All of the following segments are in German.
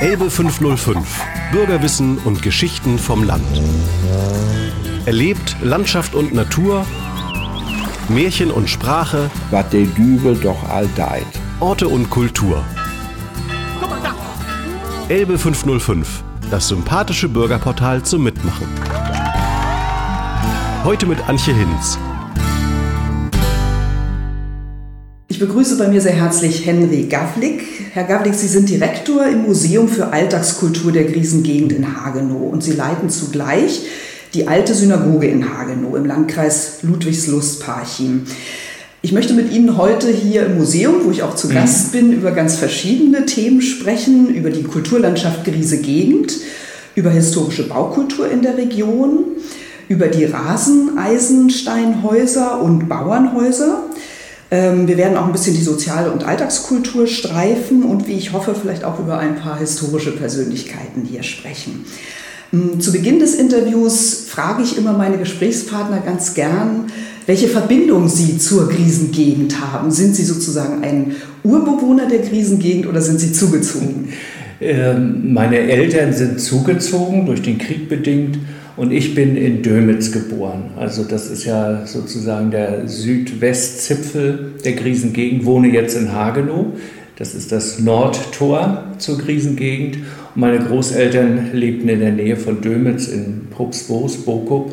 Elbe 505. Bürgerwissen und Geschichten vom Land. Erlebt Landschaft und Natur, Märchen und Sprache, was der Dübel doch all deit. Orte und Kultur. Elbe 505. Das sympathische Bürgerportal zum Mitmachen. Heute mit Antje Hinz. Ich begrüße bei mir sehr herzlich Henry Gavlik. Herr Gavlik, Sie sind Direktor im Museum für Alltagskultur der Griesengegend in Hagenow und Sie leiten zugleich die alte Synagoge in Hagenow im Landkreis Ludwigslust-Parchim. Ich möchte mit Ihnen heute hier im Museum, wo ich auch zu Gast bin, über ganz verschiedene Themen sprechen, über die Kulturlandschaft Griese Gegend, über historische Baukultur in der Region, über die Raseneisensteinhäuser und Bauernhäuser, wir werden auch ein bisschen die soziale und Alltagskultur streifen und wie ich hoffe, vielleicht auch über ein paar historische Persönlichkeiten hier sprechen. Ähm, zu Beginn des Interviews frage ich immer meine Gesprächspartner ganz gern, welche Verbindung sie zur Krisengegend haben. Sind sie sozusagen ein Urbewohner der Krisengegend oder sind sie zugezogen? Ähm, meine Eltern sind zugezogen, durch den Krieg bedingt. Und ich bin in Dömitz geboren. Also das ist ja sozusagen der Südwestzipfel der Griesengegend. Wohne jetzt in Hagenow. Das ist das Nordtor zur Griesengegend. Und meine Großeltern lebten in der Nähe von Dömitz in Probstwoos, Bokup.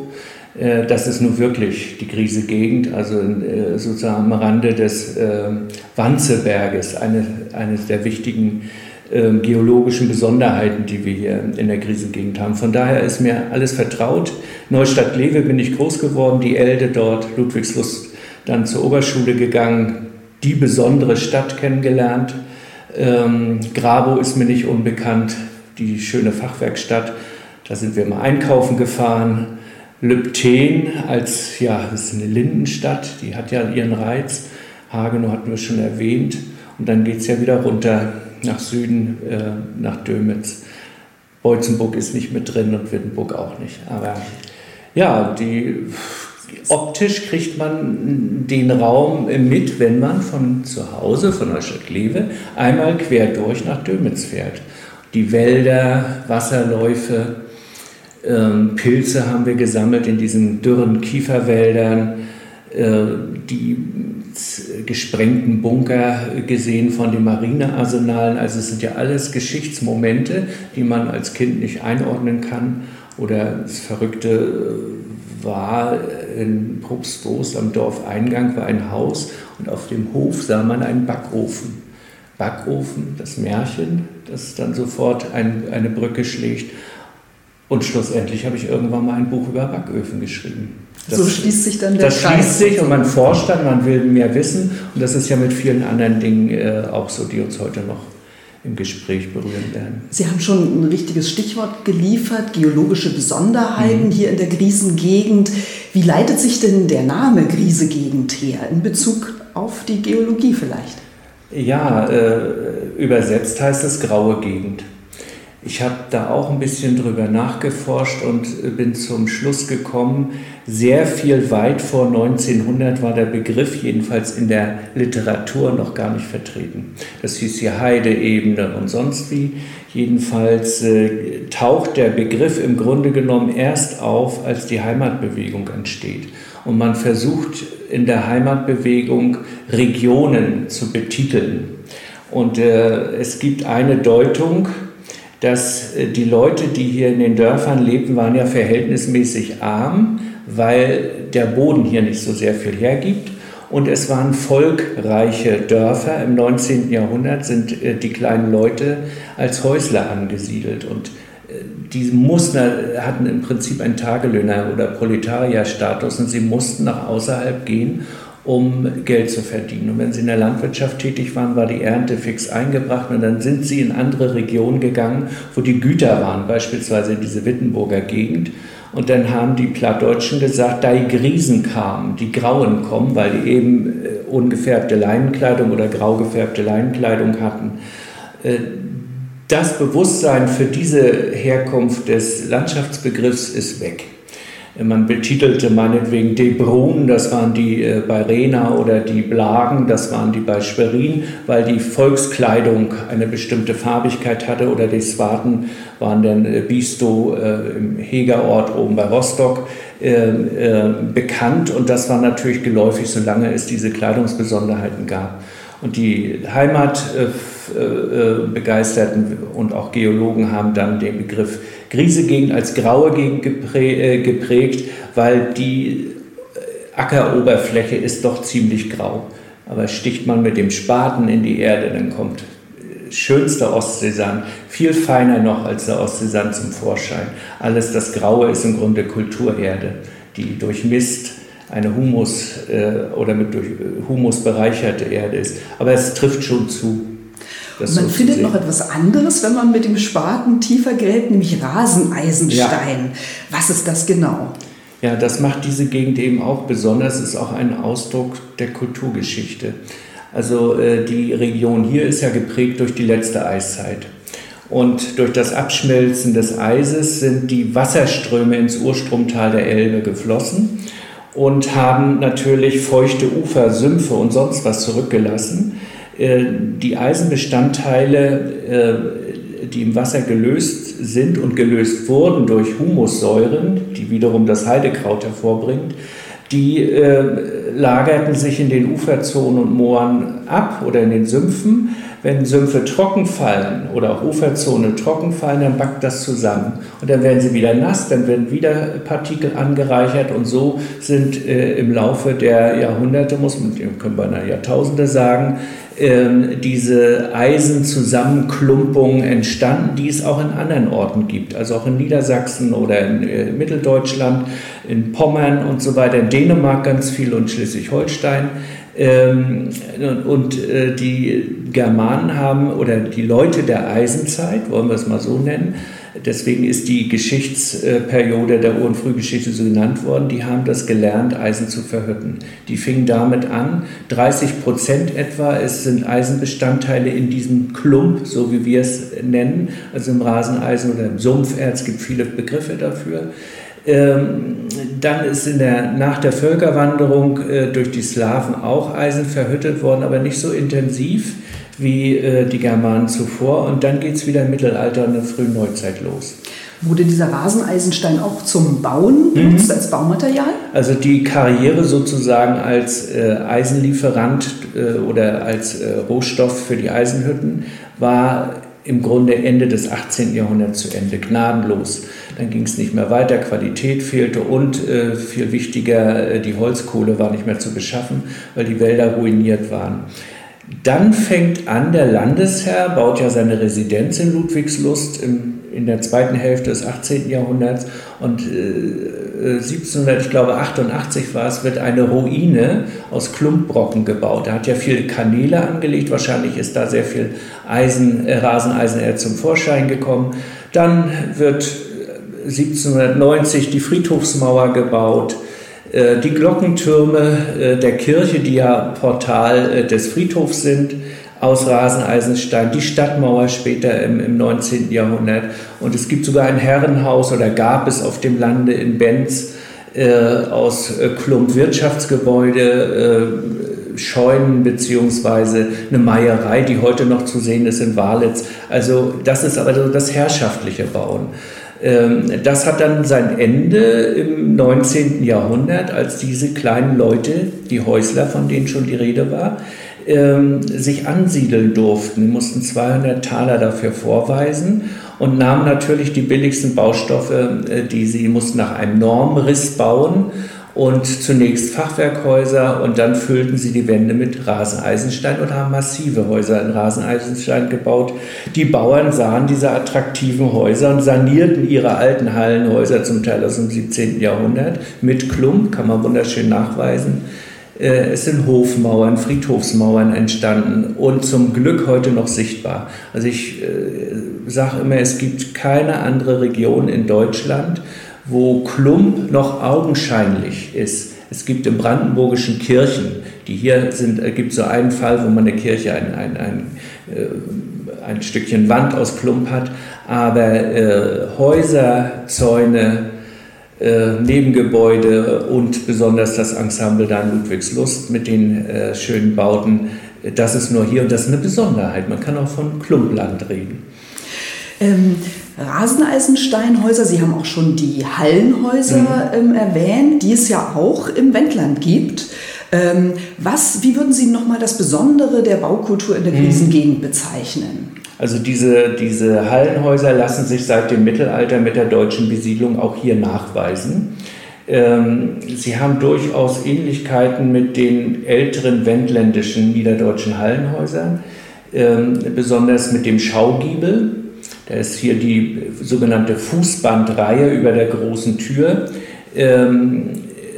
Äh, das ist nun wirklich die Griesegegend, also äh, sozusagen am Rande des äh, Wanzeberges, eine, eines der wichtigen ähm, geologischen Besonderheiten, die wir hier in der Krisengegend haben. Von daher ist mir alles vertraut. Neustadt-Lewe bin ich groß geworden, die Elde dort, Ludwigslust dann zur Oberschule gegangen, die besondere Stadt kennengelernt. Ähm, Grabo ist mir nicht unbekannt, die schöne Fachwerkstatt. Da sind wir mal einkaufen gefahren. Lübten als, ja, das ist eine Lindenstadt, die hat ja ihren Reiz. Hagenow hatten wir schon erwähnt. Und dann geht es ja wieder runter nach Süden, äh, nach Dömitz. Beutzenburg ist nicht mit drin und Wittenburg auch nicht. Aber ja, die, optisch kriegt man den Raum mit, wenn man von zu Hause, von Neustadt-Lewe, einmal quer durch nach Dömitz fährt. Die Wälder, Wasserläufe, ähm, Pilze haben wir gesammelt in diesen dürren Kieferwäldern, äh, die gesprengten Bunker gesehen von den Marinearsenalen. Also es sind ja alles Geschichtsmomente, die man als Kind nicht einordnen kann. Oder das Verrückte war in Probstwoos am Dorfeingang war ein Haus und auf dem Hof sah man einen Backofen. Backofen, das Märchen, das dann sofort ein, eine Brücke schlägt. Und schlussendlich habe ich irgendwann mal ein Buch über Backöfen geschrieben. Das, so schließt sich dann der das Kreis. Das schließt sich und man forscht dann, man will mehr wissen. Und das ist ja mit vielen anderen Dingen äh, auch so, die uns heute noch im Gespräch berühren werden. Sie haben schon ein richtiges Stichwort geliefert, geologische Besonderheiten mhm. hier in der Griesengegend. Wie leitet sich denn der Name Griesegegend her in Bezug auf die Geologie vielleicht? Ja, äh, übersetzt heißt es graue Gegend. Ich habe da auch ein bisschen drüber nachgeforscht und bin zum Schluss gekommen, sehr viel weit vor 1900 war der Begriff jedenfalls in der Literatur noch gar nicht vertreten. Das hieß hier Heideebene und sonst wie. Jedenfalls äh, taucht der Begriff im Grunde genommen erst auf, als die Heimatbewegung entsteht. Und man versucht in der Heimatbewegung Regionen zu betiteln. Und äh, es gibt eine Deutung, dass äh, die Leute, die hier in den Dörfern lebten, waren ja verhältnismäßig arm, weil der Boden hier nicht so sehr viel hergibt. Und es waren volkreiche Dörfer. Im 19. Jahrhundert sind äh, die kleinen Leute als Häusler angesiedelt. Und äh, die Muster hatten im Prinzip einen Tagelöhner- oder Proletarierstatus und sie mussten nach außerhalb gehen um Geld zu verdienen. Und wenn sie in der Landwirtschaft tätig waren, war die Ernte fix eingebracht und dann sind sie in andere Regionen gegangen, wo die Güter waren, beispielsweise in diese Wittenburger Gegend. Und dann haben die Plattdeutschen gesagt, da die Griesen kamen, die Grauen kommen, weil die eben äh, ungefärbte Leinenkleidung oder grau gefärbte Leinenkleidung hatten. Äh, das Bewusstsein für diese Herkunft des Landschaftsbegriffs ist weg. Man betitelte meinetwegen De Brun, das waren die äh, bei Rena, oder die Blagen, das waren die bei Schwerin, weil die Volkskleidung eine bestimmte Farbigkeit hatte, oder die Swaten waren dann äh, Bisto äh, im Hegerort oben bei Rostock äh, äh, bekannt und das war natürlich geläufig, solange es diese Kleidungsbesonderheiten gab. Und die Heimatbegeisterten und auch Geologen haben dann den Begriff Griesegegend als graue Gegend geprägt, weil die Ackeroberfläche ist doch ziemlich grau. Aber sticht man mit dem Spaten in die Erde, dann kommt schönster Ostseesand, viel feiner noch als der Ostseesand zum Vorschein. Alles das Graue ist im Grunde Kulturerde, die durch Mist eine Humus äh, oder mit durch Humus bereicherte Erde ist. Aber es trifft schon zu. Man so findet noch etwas anderes, wenn man mit dem Spaten tiefer gräbt, nämlich Raseneisenstein. Ja. Was ist das genau? Ja, das macht diese Gegend eben auch besonders, ist auch ein Ausdruck der Kulturgeschichte. Also äh, die Region hier ist ja geprägt durch die letzte Eiszeit. Und durch das Abschmelzen des Eises sind die Wasserströme ins Urstromtal der Elbe geflossen und haben natürlich feuchte Ufer, Sümpfe und sonst was zurückgelassen. Äh, die Eisenbestandteile, äh, die im Wasser gelöst sind und gelöst wurden durch Humussäuren, die wiederum das Heidekraut hervorbringt, die äh, lagerten sich in den Uferzonen und Mooren ab oder in den Sümpfen. Wenn Sümpfe trocken fallen oder auch Uferzone trocken fallen, dann backt das zusammen. Und dann werden sie wieder nass, dann werden wieder Partikel angereichert und so sind äh, im Laufe der Jahrhunderte, muss man, können wir Jahrtausende sagen, ähm, diese Eisenzusammenklumpungen entstanden, die es auch in anderen Orten gibt, also auch in Niedersachsen oder in äh, Mitteldeutschland, in Pommern und so weiter, in Dänemark ganz viel und Schleswig-Holstein. Ähm, und äh, die Germanen haben, oder die Leute der Eisenzeit, wollen wir es mal so nennen, deswegen ist die Geschichtsperiode der Ur- und Frühgeschichte so genannt worden, die haben das gelernt, Eisen zu verhütten. Die fingen damit an, 30 Prozent etwa, es sind Eisenbestandteile in diesem Klump, so wie wir es nennen, also im Raseneisen oder im Sumpferz, gibt viele Begriffe dafür. Ähm, dann ist in der, nach der Völkerwanderung äh, durch die Slawen auch Eisen verhüttet worden, aber nicht so intensiv wie äh, die Germanen zuvor. Und dann geht es wieder im Mittelalter und der frühen Neuzeit los. Wurde dieser Raseneisenstein auch zum Bauen mhm. benutzt, mhm. als Baumaterial? Also die Karriere sozusagen als äh, Eisenlieferant äh, oder als äh, Rohstoff für die Eisenhütten war im Grunde Ende des 18. Jahrhunderts zu Ende, gnadenlos. Dann ging es nicht mehr weiter, Qualität fehlte und äh, viel wichtiger, äh, die Holzkohle war nicht mehr zu beschaffen, weil die Wälder ruiniert waren. Dann fängt an, der Landesherr baut ja seine Residenz in Ludwigslust im, in der zweiten Hälfte des 18. Jahrhunderts und äh, 1700, ich glaube 88 war es, wird eine Ruine aus Klumpbrocken gebaut. Er hat ja viele Kanäle angelegt, wahrscheinlich ist da sehr viel Eisen, äh, Raseneisenerz zum Vorschein gekommen. Dann wird 1790 die Friedhofsmauer gebaut, äh, die Glockentürme äh, der Kirche, die ja Portal äh, des Friedhofs sind, aus Raseneisenstein, die Stadtmauer später im, im 19. Jahrhundert. Und es gibt sogar ein Herrenhaus oder gab es auf dem Lande in Benz äh, aus äh, Klump Wirtschaftsgebäude, äh, Scheunen beziehungsweise eine Meierei, die heute noch zu sehen ist in Walitz. Also das ist aber so das herrschaftliche Bauen. Ähm, das hat dann sein Ende im 19. Jahrhundert, als diese kleinen Leute, die Häusler, von denen schon die Rede war, ähm, sich ansiedeln durften, die mussten 200 Taler dafür vorweisen und nahmen natürlich die billigsten Baustoffe, äh, die sie mussten nach einem Normriss bauen und zunächst Fachwerkhäuser und dann füllten sie die Wände mit Raseneisenstein und haben massive Häuser in Raseneisenstein gebaut. Die Bauern sahen diese attraktiven Häuser und sanierten ihre alten Hallenhäuser, zum Teil aus dem 17. Jahrhundert, mit Klump, kann man wunderschön nachweisen. Äh, es sind Hofmauern, Friedhofsmauern entstanden und zum Glück heute noch sichtbar. Also ich äh, sage immer, es gibt keine andere Region in Deutschland, wo Klump noch augenscheinlich ist. Es gibt im brandenburgischen Kirchen, die hier sind, es gibt so einen Fall, wo man eine Kirche, ein, ein, ein, äh, ein Stückchen Wand aus Klump hat, aber äh, Häuser, Zäune, äh, Nebengebäude und besonders das Ensemble da in Ludwigslust mit den äh, schönen Bauten. Das ist nur hier und das ist eine Besonderheit. Man kann auch von Klumpland reden. Ähm, Raseneisensteinhäuser, Sie haben auch schon die Hallenhäuser mhm. ähm, erwähnt, die es ja auch im Wendland gibt. Ähm, was, wie würden Sie nochmal das Besondere der Baukultur in der Krisengegend mhm. bezeichnen? Also diese, diese Hallenhäuser lassen sich seit dem Mittelalter mit der deutschen Besiedlung auch hier nachweisen. Ähm, sie haben durchaus Ähnlichkeiten mit den älteren wendländischen niederdeutschen Hallenhäusern, ähm, besonders mit dem Schaugiebel. Da ist hier die sogenannte Fußbandreihe über der großen Tür ähm,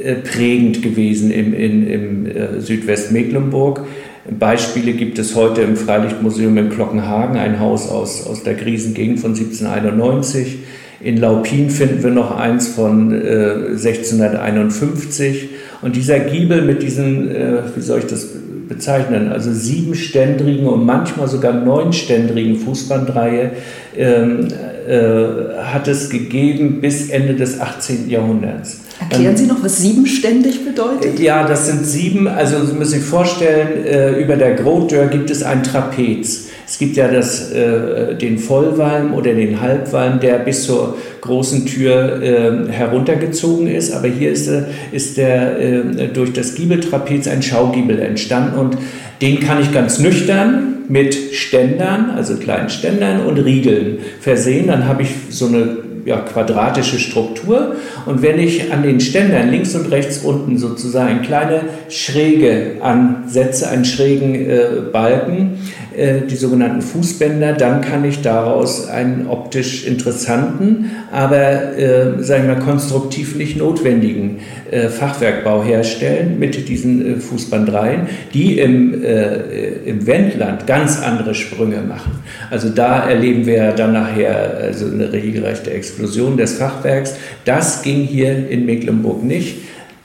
äh, prägend gewesen im, in, im äh, Südwestmecklenburg. Beispiele gibt es heute im Freilichtmuseum in Glockenhagen, ein Haus aus, aus der Krisengegend von 1791. In Laupin finden wir noch eins von äh, 1651. Und dieser Giebel mit diesen, äh, wie soll ich das bezeichnen, also siebenständrigen und manchmal sogar neunständrigen Fußbandreihe ähm, äh, hat es gegeben bis Ende des 18. Jahrhunderts. Erklären Sie noch, was siebenständig bedeutet? Ja, das sind sieben, also Sie müssen sich vorstellen, äh, über der Grotdeur gibt es ein Trapez. Es gibt ja das, äh, den Vollwalm oder den Halbwalm, der bis zur großen Tür äh, heruntergezogen ist. Aber hier ist, ist der, durch das Giebeltrapez ein Schaugiebel entstanden und den kann ich ganz nüchtern mit Ständern, also kleinen Ständern und Riegeln versehen. Dann habe ich so eine ja, quadratische Struktur. Und wenn ich an den Ständern links und rechts unten sozusagen eine kleine Schräge ansetze, einen schrägen äh, Balken, die sogenannten Fußbänder, dann kann ich daraus einen optisch interessanten, aber äh, sagen wir konstruktiv nicht notwendigen äh, Fachwerkbau herstellen mit diesen äh, Fußbandreihen, die im, äh, im Wendland ganz andere Sprünge machen. Also da erleben wir dann nachher also eine regelrechte Explosion des Fachwerks. Das ging hier in Mecklenburg nicht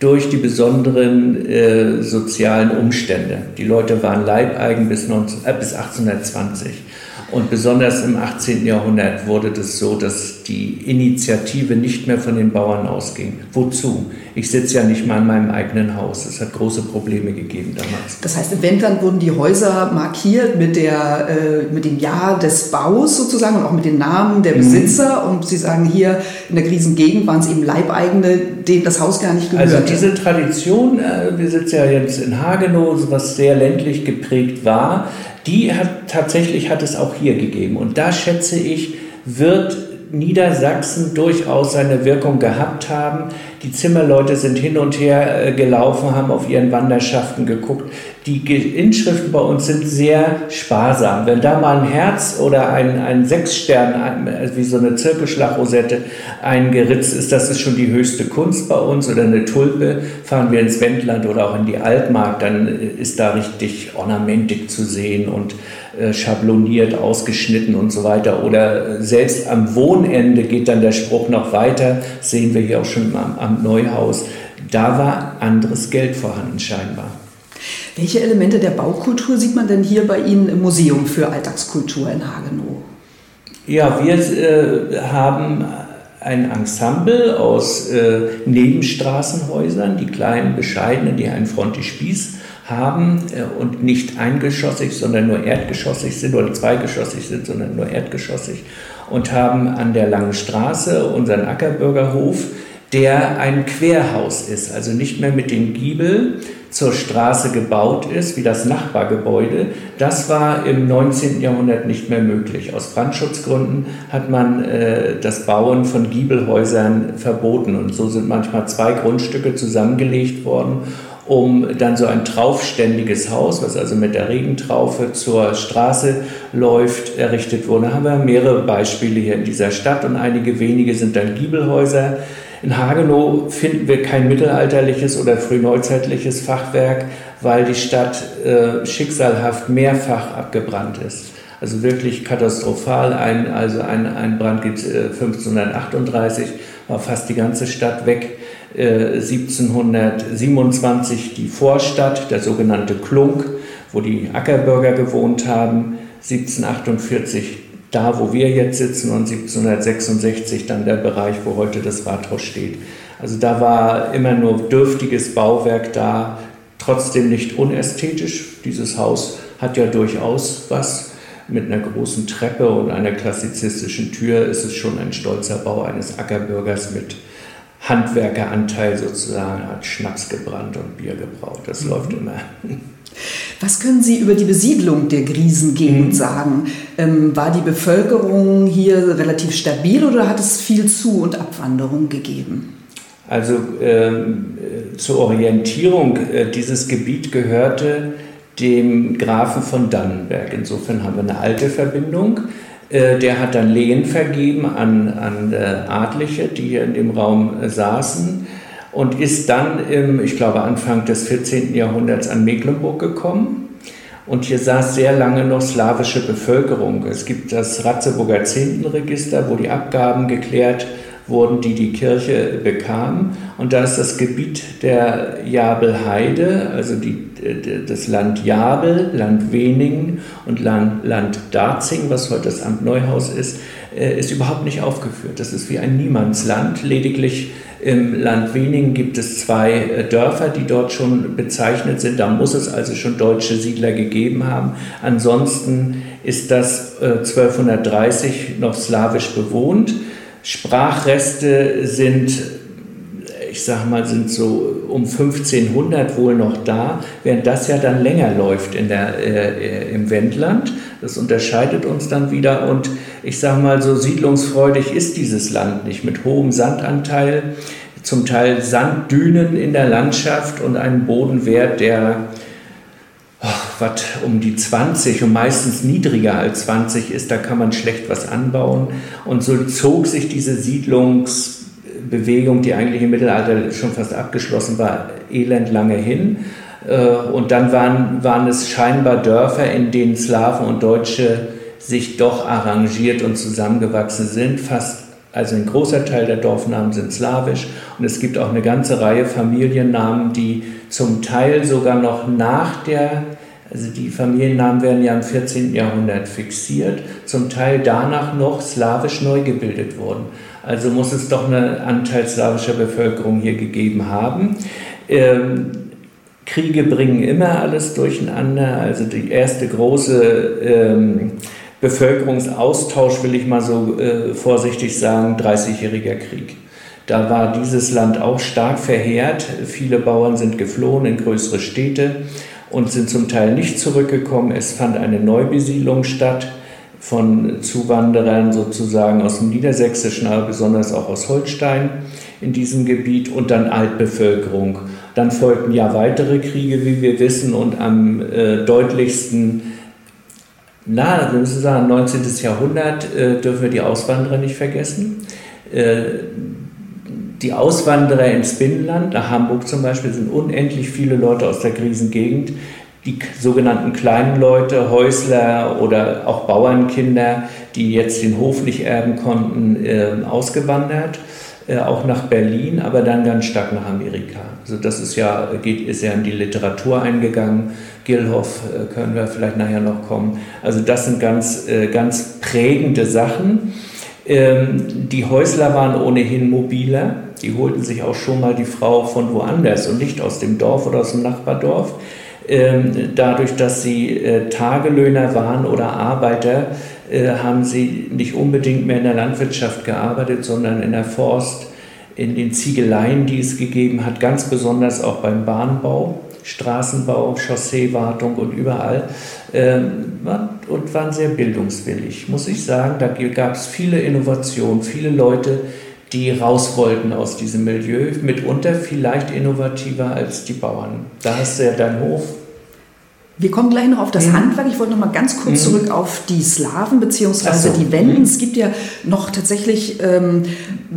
durch die besonderen äh, sozialen Umstände. Die Leute waren leibeigen bis, 19, äh, bis 1820. Und besonders im 18. Jahrhundert wurde das so, dass die Initiative nicht mehr von den Bauern ausging. Wozu? Ich sitze ja nicht mal in meinem eigenen Haus. Es hat große Probleme gegeben damals. Das heißt, im Wendland wurden die Häuser markiert mit, der, äh, mit dem Jahr des Baus sozusagen und auch mit den Namen der mhm. Besitzer. Mhm. Und Sie sagen hier, in der Krisengegend waren es eben Leibeigene, denen das Haus gar nicht gehörte. Also diese Tradition, äh, wir sitzen ja jetzt in Hagenow, was sehr ländlich geprägt war, die hat tatsächlich hat es auch hier gegeben. Und da schätze ich, wird Niedersachsen durchaus seine Wirkung gehabt haben. Die Zimmerleute sind hin und her äh, gelaufen, haben auf ihren Wanderschaften geguckt. Die Inschriften bei uns sind sehr sparsam. Wenn da mal ein Herz oder ein, ein Sechsstern, äh, wie so eine Zirkelschlagrosette, eingeritzt ist, das ist schon die höchste Kunst bei uns. Oder eine Tulpe, fahren wir ins Wendland oder auch in die Altmark, dann äh, ist da richtig ornamentik zu sehen und schabloniert, ausgeschnitten und so weiter. Oder selbst am Wohnende geht dann der Spruch noch weiter, sehen wir hier auch schon am, am Neuhaus. Da war anderes Geld vorhanden scheinbar. Welche Elemente der Baukultur sieht man denn hier bei Ihnen im Museum für Alltagskultur in Hagenow? Ja, wir äh, haben ein Ensemble aus äh, Nebenstraßenhäusern, die kleinen, bescheidenen, die einen Frontispice haben äh, und nicht eingeschossig, sondern nur erdgeschossig sind oder zweigeschossig sind, sondern nur erdgeschossig und haben an der Langen Straße unseren Ackerbürgerhof, der ein Querhaus ist, also nicht mehr mit dem Giebel zur Straße gebaut ist, wie das Nachbargebäude. Das war im 19. Jahrhundert nicht mehr möglich. Aus Brandschutzgründen hat man äh, das Bauen von Giebelhäusern verboten und so sind manchmal zwei Grundstücke zusammengelegt worden um dann so ein traufständiges Haus, was also mit der Regentraufe zur Straße läuft, errichtet wurde. Da haben wir mehrere Beispiele hier in dieser Stadt und einige wenige sind dann Giebelhäuser. In Hagenow finden wir kein mittelalterliches oder frühneuzeitliches Fachwerk, weil die Stadt äh, schicksalhaft mehrfach abgebrannt ist. Also wirklich katastrophal. Ein, also ein, ein Brand gibt es äh, 1538, war fast die ganze Stadt weg. 1727 äh, die Vorstadt, der sogenannte Klunk, wo die Ackerbürger gewohnt haben. 1748 da, wo wir jetzt sitzen und 1766 dann der Bereich, wo heute das Rathaus steht. Also da war immer nur dürftiges Bauwerk da, trotzdem nicht unästhetisch. Dieses Haus hat ja durchaus was. Mit einer großen Treppe und einer klassizistischen Tür ist es schon ein stolzer Bau eines Ackerbürgers mit Handwerkeranteil sozusagen, hat Schnaps gebrannt und Bier gebraut. Das mhm. läuft immer. Was können Sie über die Besiedlung der Griesengegend mhm. sagen? Ähm, war die Bevölkerung hier relativ stabil oder hat es viel Zu- und Abwanderung gegeben? Also ähm, äh, zur Orientierung, äh, dieses Gebiet gehörte dem Grafen von Dannenberg. Insofern haben wir eine alte Verbindung. Äh, der hat dann Lehen vergeben an, an äh, Adlige, die hier in dem Raum äh, saßen und ist dann im, ich glaube, Anfang des 14. Jahrhunderts an Mecklenburg gekommen. Und hier saß sehr lange noch slawische Bevölkerung. Es gibt das Ratzeburger Zehntenregister, wo die Abgaben geklärt wurden, die die Kirche bekam. Und da ist das Gebiet der Jabelheide, also die, das Land Jabel, Land Weningen und Land, Land Darzing, was heute das Amt Neuhaus ist, äh, ist überhaupt nicht aufgeführt. Das ist wie ein Niemandsland. Lediglich im Land Weningen gibt es zwei äh, Dörfer, die dort schon bezeichnet sind. Da muss es also schon deutsche Siedler gegeben haben. Ansonsten ist das 1230 äh, noch slawisch bewohnt. Sprachreste sind, ich sag mal, sind so um 1500 wohl noch da, während das ja dann länger läuft in der, äh, im Wendland. Das unterscheidet uns dann wieder und ich sag mal, so siedlungsfreudig ist dieses Land nicht mit hohem Sandanteil, zum Teil Sanddünen in der Landschaft und einem Bodenwert, der was um die 20 und meistens niedriger als 20 ist, da kann man schlecht was anbauen. Und so zog sich diese Siedlungsbewegung, die eigentlich im Mittelalter schon fast abgeschlossen war, elend lange hin. Äh, und dann waren, waren es scheinbar Dörfer, in denen Slawen und Deutsche sich doch arrangiert und zusammengewachsen sind. Fast, also ein großer Teil der Dorfnamen sind slawisch. Und es gibt auch eine ganze Reihe Familiennamen, die zum Teil sogar noch nach der also die Familiennamen werden ja im 14. Jahrhundert fixiert, zum Teil danach noch slawisch neu gebildet worden. Also muss es doch einen Anteil slawischer Bevölkerung hier gegeben haben. Ähm, Kriege bringen immer alles durcheinander. Also die erste große ähm, Bevölkerungsaustausch, will ich mal so äh, vorsichtig sagen, 30-jähriger Krieg. Da war dieses Land auch stark verheert. Viele Bauern sind geflohen in größere Städte und sind zum Teil nicht zurückgekommen. Es fand eine Neubesiedlung statt von Zuwanderern sozusagen aus dem Niedersächsischen, aber besonders auch aus Holstein in diesem Gebiet und dann Altbevölkerung. Dann folgten ja weitere Kriege, wie wir wissen, und am äh, deutlichsten, na, wir müssen sagen, 19. Jahrhundert äh, dürfen wir die Auswanderer nicht vergessen. Äh, die Auswanderer ins Binnenland, nach Hamburg zum Beispiel, sind unendlich viele Leute aus der Krisengegend. Die sogenannten kleinen Leute, Häusler oder auch Bauernkinder, die jetzt den Hof nicht erben konnten, äh, ausgewandert, äh, auch nach Berlin, aber dann ganz stark nach Amerika. Also das ist ja, geht, ist ja in die Literatur eingegangen. Gilhoff äh, können wir vielleicht nachher noch kommen. Also das sind ganz, äh, ganz prägende Sachen. Ähm, die Häusler waren ohnehin mobiler. Die holten sich auch schon mal die Frau von woanders und nicht aus dem Dorf oder aus dem Nachbardorf. Ähm, dadurch, dass sie äh, Tagelöhner waren oder Arbeiter, äh, haben sie nicht unbedingt mehr in der Landwirtschaft gearbeitet, sondern in der Forst, in den Ziegeleien, die es gegeben hat, ganz besonders auch beim Bahnbau. Straßenbau, Chausseewartung und überall ähm, und waren sehr bildungswillig, muss ich sagen. Da gab es viele Innovationen, viele Leute, die raus wollten aus diesem Milieu, mitunter vielleicht innovativer als die Bauern. Da hast du ja deinen Hof. Wir kommen gleich noch auf das mhm. Handwerk. Ich wollte noch mal ganz kurz mhm. zurück auf die Slawen bzw. So. die Wenden. Mhm. Es gibt ja noch tatsächlich ähm,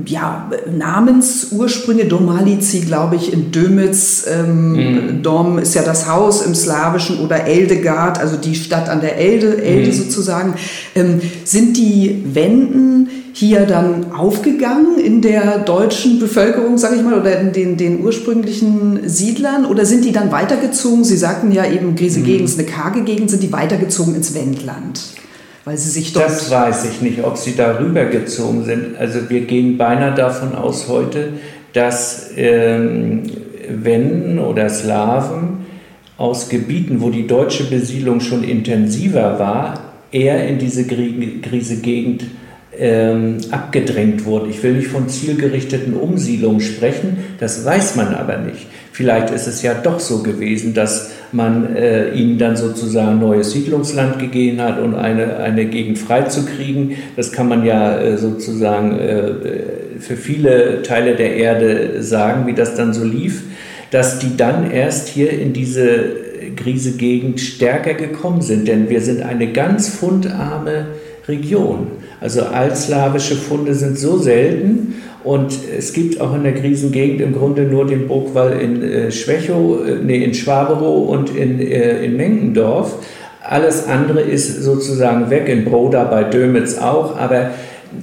ja, Namensursprünge. Domalici, glaube ich, in Dömitz. Ähm, mhm. Dom ist ja das Haus im Slawischen oder Eldegard, also die Stadt an der Elde, Elde mhm. sozusagen. Ähm, sind die Wenden hier dann aufgegangen in der deutschen Bevölkerung, sage ich mal, oder in den, den ursprünglichen Siedlern? Oder sind die dann weitergezogen? Sie sagten ja eben, Griese Gegend ist eine karge Gegend, sind die weitergezogen ins Wendland? Weil sie sich dort das weiß ich nicht, ob sie darüber gezogen sind. Also wir gehen beinahe davon aus heute, dass ähm, Wenden oder Slawen aus Gebieten, wo die deutsche Besiedlung schon intensiver war, eher in diese Krise Gegend ähm, abgedrängt wurden. Ich will nicht von zielgerichteten Umsiedlungen sprechen, das weiß man aber nicht. Vielleicht ist es ja doch so gewesen, dass man äh, ihnen dann sozusagen neues Siedlungsland gegeben hat und eine, eine Gegend freizukriegen. Das kann man ja äh, sozusagen äh, für viele Teile der Erde sagen, wie das dann so lief, dass die dann erst hier in diese Krise-Gegend stärker gekommen sind. Denn wir sind eine ganz fundarme Region. Also altslawische Funde sind so selten und es gibt auch in der Krisengegend im Grunde nur den Burgwall in äh, äh, nee, in Schwaberow und in, äh, in Mengendorf. Alles andere ist sozusagen weg, in Broda bei Dömitz auch, aber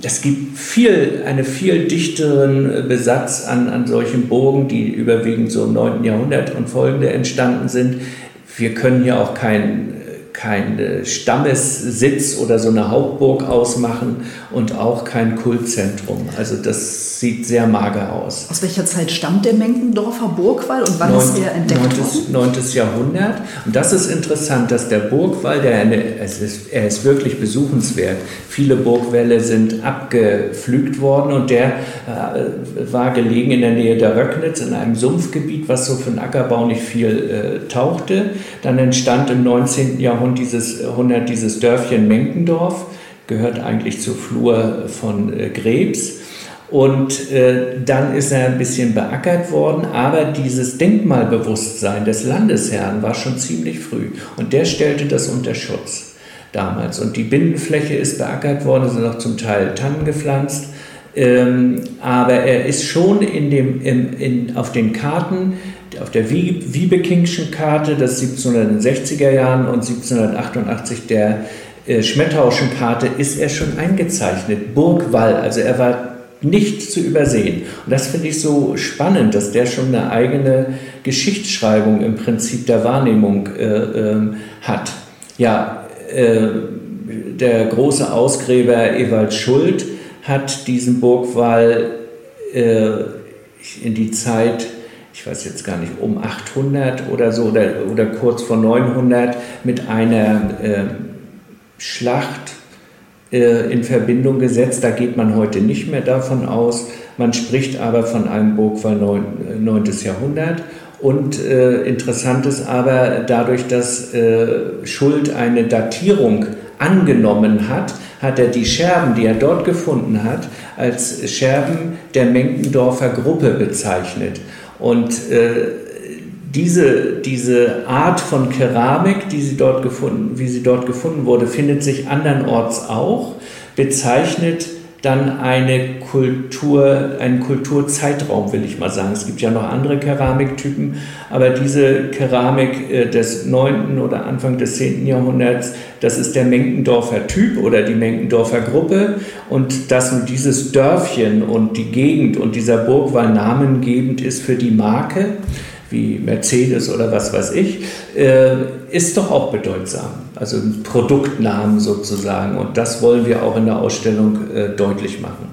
es gibt viel, einen viel dichteren Besatz an, an solchen Burgen, die überwiegend so im 9. Jahrhundert und folgende entstanden sind. Wir können hier auch kein kein Stammessitz oder so eine Hauptburg ausmachen und auch kein Kultzentrum. Also das sieht sehr mager aus. Aus welcher Zeit stammt der Menkendorfer Burgwall und wann Neun, ist er entdeckt 9. worden? 9. Jahrhundert. Und das ist interessant, dass der Burgwall, der eine, es ist, er ist wirklich besuchenswert. Viele Burgwälle sind abgepflügt worden und der äh, war gelegen in der Nähe der Röcknitz in einem Sumpfgebiet, was so für den Ackerbau nicht viel äh, tauchte. Dann entstand im 19. Jahrhundert dieses, Jahrhundert dieses Dörfchen Menkendorf, gehört eigentlich zur Flur von äh, Grebs. Und äh, dann ist er ein bisschen beackert worden, aber dieses Denkmalbewusstsein des Landesherrn war schon ziemlich früh. Und der stellte das unter Schutz damals. Und die Binnenfläche ist beackert worden, sind auch zum Teil Tannen gepflanzt. Ähm, aber er ist schon in dem, in, in, auf den Karten, auf der Wiebekingschen Karte des 1760er Jahren und 1788 der äh, Schmettauschen Karte, ist er schon eingezeichnet. Burgwall, also er war nicht zu übersehen. Und das finde ich so spannend, dass der schon eine eigene Geschichtsschreibung im Prinzip der Wahrnehmung äh, äh, hat. Ja, äh, der große Ausgräber Ewald Schuld hat diesen Burgwall äh, in die Zeit, ich weiß jetzt gar nicht, um 800 oder so oder, oder kurz vor 900 mit einer äh, Schlacht äh, in Verbindung gesetzt. Da geht man heute nicht mehr davon aus. Man spricht aber von einem Burgwall 9. 9. Jahrhundert. Und äh, interessant ist aber, dadurch, dass äh, Schuld eine Datierung angenommen hat, hat er die Scherben, die er dort gefunden hat, als Scherben der Menkendorfer Gruppe bezeichnet. Und äh, diese, diese Art von Keramik, die sie dort gefunden, wie sie dort gefunden wurde, findet sich andernorts auch, bezeichnet dann eine Kultur, einen Kulturzeitraum, will ich mal sagen. Es gibt ja noch andere Keramiktypen, aber diese Keramik äh, des 9. oder Anfang des 10. Jahrhunderts, das ist der Menkendorfer Typ oder die Menkendorfer Gruppe und dass dieses Dörfchen und die Gegend und dieser Burgwall namengebend ist für die Marke, wie Mercedes oder was weiß ich, äh, ist doch auch bedeutsam. Also Produktnamen sozusagen. Und das wollen wir auch in der Ausstellung äh, deutlich machen.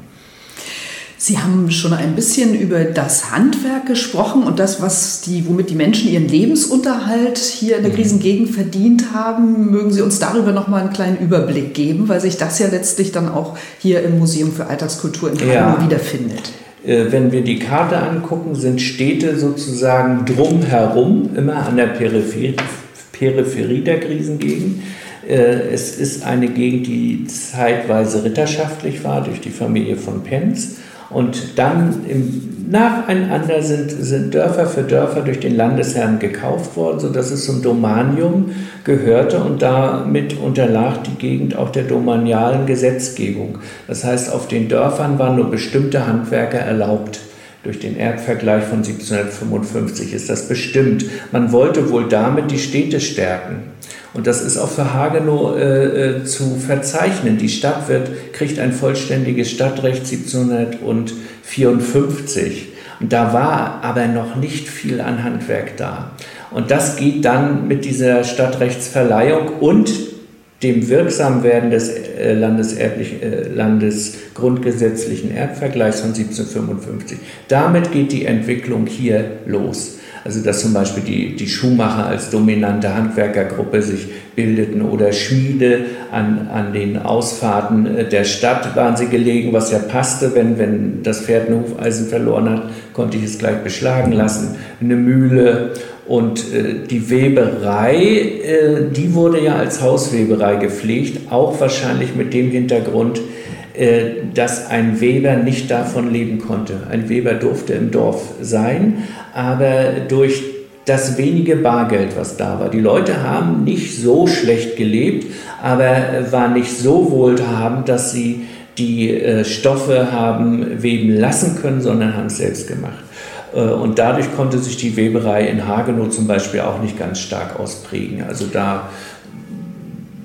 Sie haben schon ein bisschen über das Handwerk gesprochen und das, was die, womit die Menschen ihren Lebensunterhalt hier in der mhm. Krisengegend verdient haben. Mögen Sie uns darüber noch mal einen kleinen Überblick geben, weil sich das ja letztlich dann auch hier im Museum für Alltagskultur in Hagen ja. wiederfindet. Äh, wenn wir die Karte angucken, sind Städte sozusagen drumherum, immer an der Peripherie, Peripherie der Krisengegend. Äh, es ist eine Gegend, die zeitweise ritterschaftlich war durch die Familie von Penz. Und dann im nacheinander sind, sind Dörfer für Dörfer durch den Landesherrn gekauft worden, sodass es zum Domanium gehörte und damit unterlag die Gegend auch der domanialen Gesetzgebung. Das heißt, auf den Dörfern waren nur bestimmte Handwerker erlaubt. Durch den Erbvergleich von 1755 ist das bestimmt. Man wollte wohl damit die Städte stärken. Und das ist auch für Hagenow äh, äh zu verzeichnen. Die Stadt wird, kriegt ein vollständiges Stadtrecht 1754. Und da war aber noch nicht viel an Handwerk da. Und das geht dann mit dieser Stadtrechtsverleihung und dem Wirksamwerden des äh, äh, Landesgrundgesetzlichen Erbvergleichs von 1755. Damit geht die Entwicklung hier los. Also dass zum Beispiel die, die Schuhmacher als dominante Handwerkergruppe sich bildeten oder Schmiede an, an den Ausfahrten äh, der Stadt waren sie gelegen, was ja passte, wenn, wenn das Pferd ein Hufeisen verloren hat, konnte ich es gleich beschlagen lassen. Eine Mühle und äh, die Weberei, äh, die wurde ja als Hausweberei gepflegt, auch wahrscheinlich mit dem Hintergrund, dass ein Weber nicht davon leben konnte. Ein Weber durfte im Dorf sein, aber durch das wenige Bargeld, was da war. Die Leute haben nicht so schlecht gelebt, aber waren nicht so wohlhabend, dass sie die äh, Stoffe haben weben lassen können, sondern haben es selbst gemacht. Äh, und dadurch konnte sich die Weberei in Hagenow zum Beispiel auch nicht ganz stark ausprägen. Also da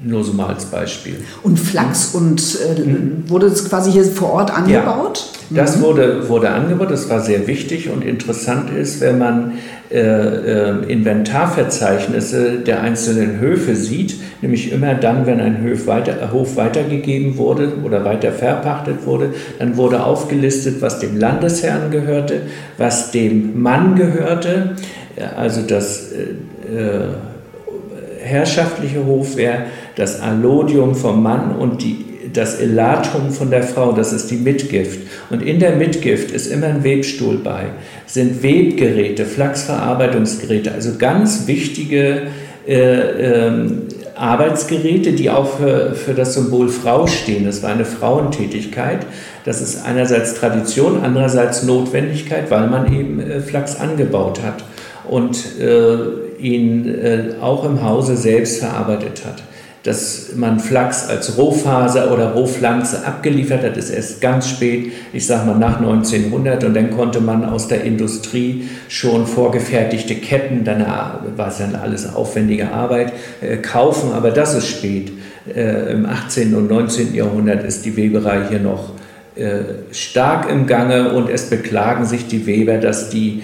nur so mal als Beispiel. Und Flachs und äh, mhm. wurde das quasi hier vor Ort angebaut? Ja, das mhm. wurde, wurde angebaut, das war sehr wichtig und interessant ist, wenn man äh, äh, Inventarverzeichnisse der einzelnen Höfe sieht, nämlich immer dann, wenn ein Hof, weiter, Hof weitergegeben wurde oder weiter verpachtet wurde, dann wurde aufgelistet, was dem Landesherrn gehörte, was dem Mann gehörte, also das äh, äh herrschaftliche Hofwehr, das Allodium vom Mann und die, das Elatum von der Frau, das ist die Mitgift. Und in der Mitgift ist immer ein Webstuhl bei, sind Webgeräte, Flachsverarbeitungsgeräte, also ganz wichtige äh, äh, Arbeitsgeräte, die auch für, für das Symbol Frau stehen. Das war eine Frauentätigkeit. Das ist einerseits Tradition, andererseits Notwendigkeit, weil man eben äh, Flachs angebaut hat und äh, ihn äh, auch im Hause selbst verarbeitet hat dass man Flachs als Rohfaser oder Rohpflanze abgeliefert hat, ist erst ganz spät, ich sage mal nach 1900 und dann konnte man aus der Industrie schon vorgefertigte Ketten, dann war es dann alles aufwendige Arbeit, äh, kaufen, aber das ist spät. Äh, Im 18. und 19. Jahrhundert ist die Weberei hier noch äh, stark im Gange und es beklagen sich die Weber, dass die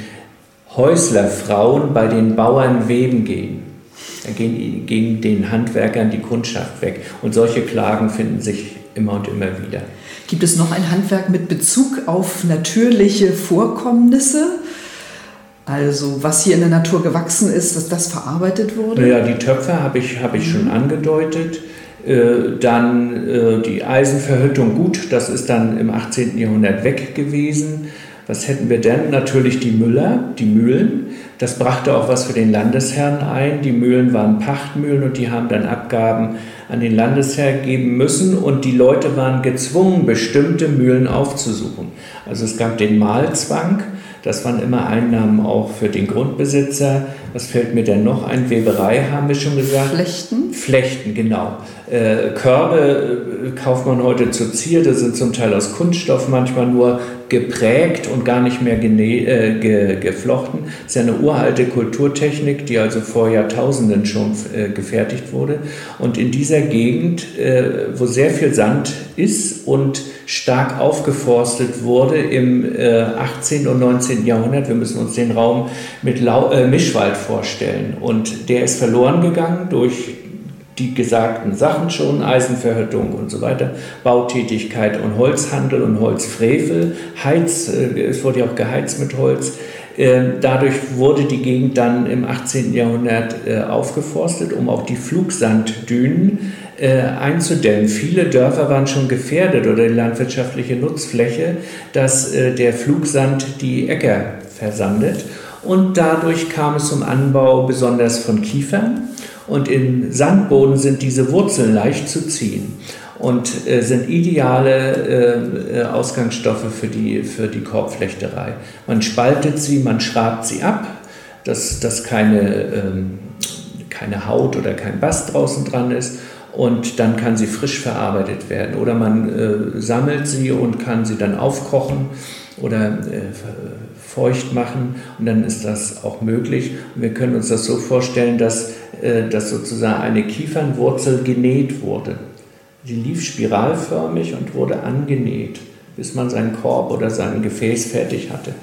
Häuslerfrauen bei den Bauern weben gehen. Da gehen, gehen den Handwerkern die Kundschaft weg. Und solche Klagen finden sich immer und immer wieder. Gibt es noch ein Handwerk mit Bezug auf natürliche Vorkommnisse? Also was hier in der Natur gewachsen ist, dass das verarbeitet wurde? Ja, die Töpfer habe ich, hab ich mhm. schon angedeutet. Äh, dann äh, die Eisenverhüttung, gut, das ist dann im 18. Jahrhundert weg gewesen. Was hätten wir denn? Natürlich die Müller, die Mühlen. Das brachte auch was für den Landesherrn ein. Die Mühlen waren Pachtmühlen und die haben dann Abgaben an den Landesherrn geben müssen und die Leute waren gezwungen, bestimmte Mühlen aufzusuchen. Also es gab den Mahlzwang, das waren immer Einnahmen auch für den Grundbesitzer. Was fällt mir denn noch ein? Weberei haben wir schon gesagt. Flechten? Flechten, genau. Äh, Körbe äh, kauft man heute zur Zierde, sind zum Teil aus Kunststoff, manchmal nur geprägt und gar nicht mehr äh, ge geflochten. Das ist ja eine uralte Kulturtechnik, die also vor Jahrtausenden schon äh, gefertigt wurde. Und in dieser Gegend, äh, wo sehr viel Sand ist und stark aufgeforstet wurde im 18. Äh, und 19. Jahrhundert, wir müssen uns den Raum mit Lau Mischwald vorstellen. Und der ist verloren gegangen durch die gesagten Sachen schon, Eisenverhüttung und so weiter, Bautätigkeit und Holzhandel und Holzfrevel, Heiz, äh, es wurde ja auch geheizt mit Holz. Ähm, dadurch wurde die Gegend dann im 18. Jahrhundert äh, aufgeforstet, um auch die Flugsanddünen äh, einzudämmen. Viele Dörfer waren schon gefährdet oder die landwirtschaftliche Nutzfläche, dass der Flugsand die Äcker versandet. Und dadurch kam es zum Anbau besonders von Kiefern und im Sandboden sind diese Wurzeln leicht zu ziehen und äh, sind ideale äh, Ausgangsstoffe für die, für die Korbflechterei. Man spaltet sie, man schrabt sie ab, dass, dass keine, ähm, keine Haut oder kein Bast draußen dran ist und dann kann sie frisch verarbeitet werden. Oder man äh, sammelt sie und kann sie dann aufkochen oder äh, feucht machen und dann ist das auch möglich. Und wir können uns das so vorstellen, dass, äh, dass sozusagen eine Kiefernwurzel genäht wurde. Sie lief spiralförmig und wurde angenäht, bis man seinen Korb oder sein Gefäß fertig hatte.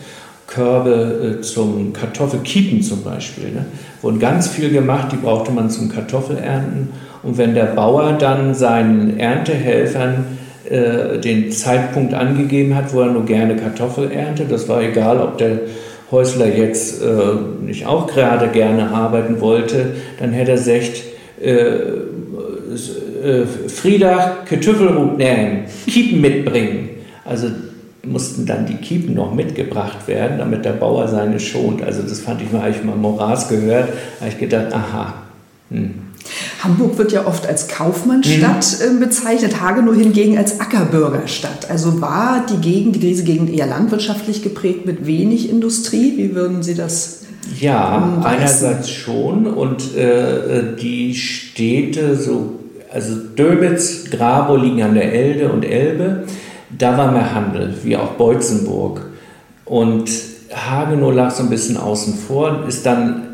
Körbe äh, zum Kartoffelkiepen zum Beispiel. Ne? Wurden ganz viel gemacht, die brauchte man zum Kartoffelernten. Und wenn der Bauer dann seinen Erntehelfern äh, den Zeitpunkt angegeben hat, wo er nur gerne Kartoffel erntet, das war egal, ob der Häusler jetzt äh, nicht auch gerade gerne arbeiten wollte, dann hätte er gesagt, äh, äh, Frieda Kartoffelhut nehmen, Kiepen mitbringen. Also mussten dann die Kiepen noch mitgebracht werden, damit der Bauer seine schont. Also das fand ich mal, habe ich mal Moras gehört, habe ich gedacht, aha. Hm. Hamburg wird ja oft als Kaufmannsstadt mhm. bezeichnet, Hagenow hingegen als Ackerbürgerstadt. Also war die Gegend, diese Gegend eher landwirtschaftlich geprägt mit wenig Industrie? Wie würden Sie das Ja, umreißen? einerseits schon. Und äh, die Städte, so, also Döbitz, Grabow liegen an der Elde und Elbe da war mehr Handel, wie auch Beutzenburg. Und Hagenow lag so ein bisschen außen vor, ist dann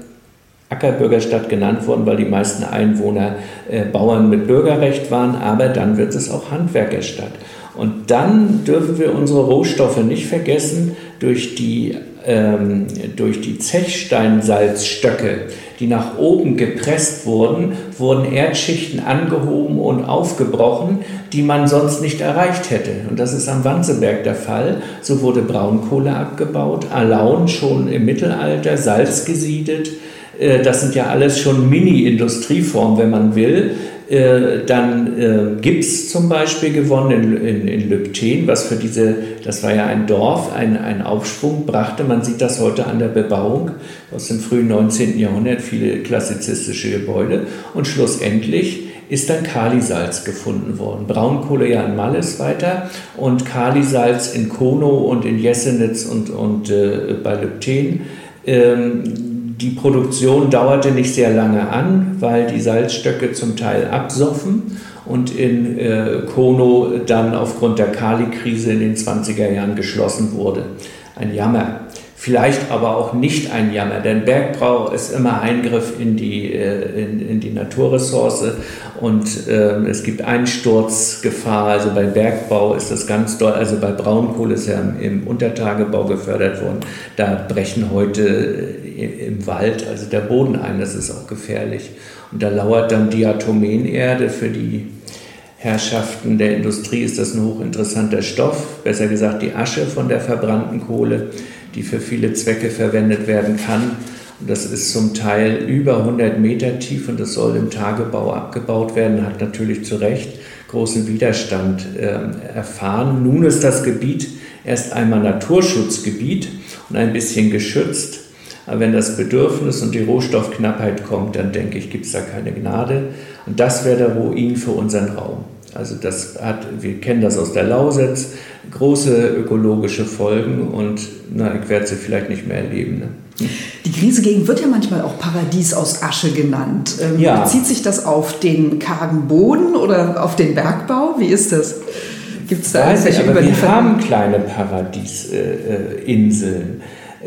Ackerbürgerstadt genannt worden, weil die meisten Einwohner äh, Bauern mit Bürgerrecht waren, aber dann wird es auch Handwerkerstadt. Und dann dürfen wir unsere Rohstoffe nicht vergessen durch die, ähm, durch die Zechsteinsalzstöcke, die nach oben gepresst wurden, wurden Erdschichten angehoben und aufgebrochen, die man sonst nicht erreicht hätte. Und das ist am Wanzeberg der Fall. So wurde Braunkohle abgebaut, Alaun schon im Mittelalter, Salz gesiedet. Äh, das sind ja alles schon Mini-Industrieformen, wenn man will. Äh, dann äh, Gips zum Beispiel gewonnen in, in, in Lübten, was für diese, das war ja ein Dorf, ein, ein Aufschwung brachte. Man sieht das heute an der Bebauung aus dem frühen 19. Jahrhundert, viele klassizistische Gebäude. Und schlussendlich ist dann Kalisalz gefunden worden. Braunkohle ja in Malles weiter und Kalisalz in Kono und in Jessenitz und, und äh, bei Lübten. Ähm, die Produktion dauerte nicht sehr lange an, weil die Salzstöcke zum Teil absoffen und in äh, Kono dann aufgrund der Kali-Krise in den 20er Jahren geschlossen wurde. Ein Jammer. Vielleicht aber auch nicht ein Jammer, denn Bergbau ist immer Eingriff in die, äh, in, in die Naturressource und äh, es gibt Einsturzgefahr. Also bei Bergbau ist das ganz doll, also bei Braunkohle ist ja im, im Untertagebau gefördert worden. Da brechen heute äh, im Wald also der Boden ein, das ist auch gefährlich. Und da lauert dann Diatomenerde für die Herrschaften der Industrie ist das ein hochinteressanter Stoff, besser gesagt die Asche von der verbrannten Kohle die für viele Zwecke verwendet werden kann. Und das ist zum Teil über 100 Meter tief und das soll im Tagebau abgebaut werden, hat natürlich zu Recht großen Widerstand äh, erfahren. Nun ist das Gebiet erst einmal Naturschutzgebiet und ein bisschen geschützt. Aber wenn das Bedürfnis und die Rohstoffknappheit kommt, dann denke ich, gibt es da keine Gnade. Und das wäre der Ruin für unseren Raum. Also das hat, wir kennen das aus der Lausitz, große ökologische Folgen und na, ich werde sie vielleicht nicht mehr erleben. Ne? Die Griesegegend wird ja manchmal auch Paradies aus Asche genannt. Ähm, ja. Bezieht sich das auf den kargen Boden oder auf den Bergbau? Wie ist das? Gibt es da ich, aber Wir haben kleine Paradiesinseln.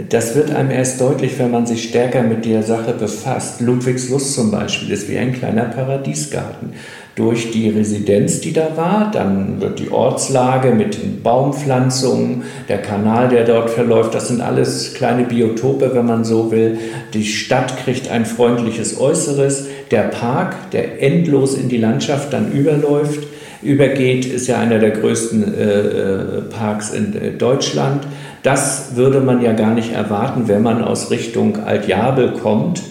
Das wird einem erst deutlich, wenn man sich stärker mit der Sache befasst. Ludwigslust zum Beispiel ist wie ein kleiner Paradiesgarten durch die Residenz, die da war. Dann wird die Ortslage mit den Baumpflanzungen, der Kanal, der dort verläuft, das sind alles kleine Biotope, wenn man so will. Die Stadt kriegt ein freundliches Äußeres. Der Park, der endlos in die Landschaft dann überläuft, übergeht, ist ja einer der größten äh, äh Parks in äh, Deutschland. Das würde man ja gar nicht erwarten, wenn man aus Richtung Altjabel kommt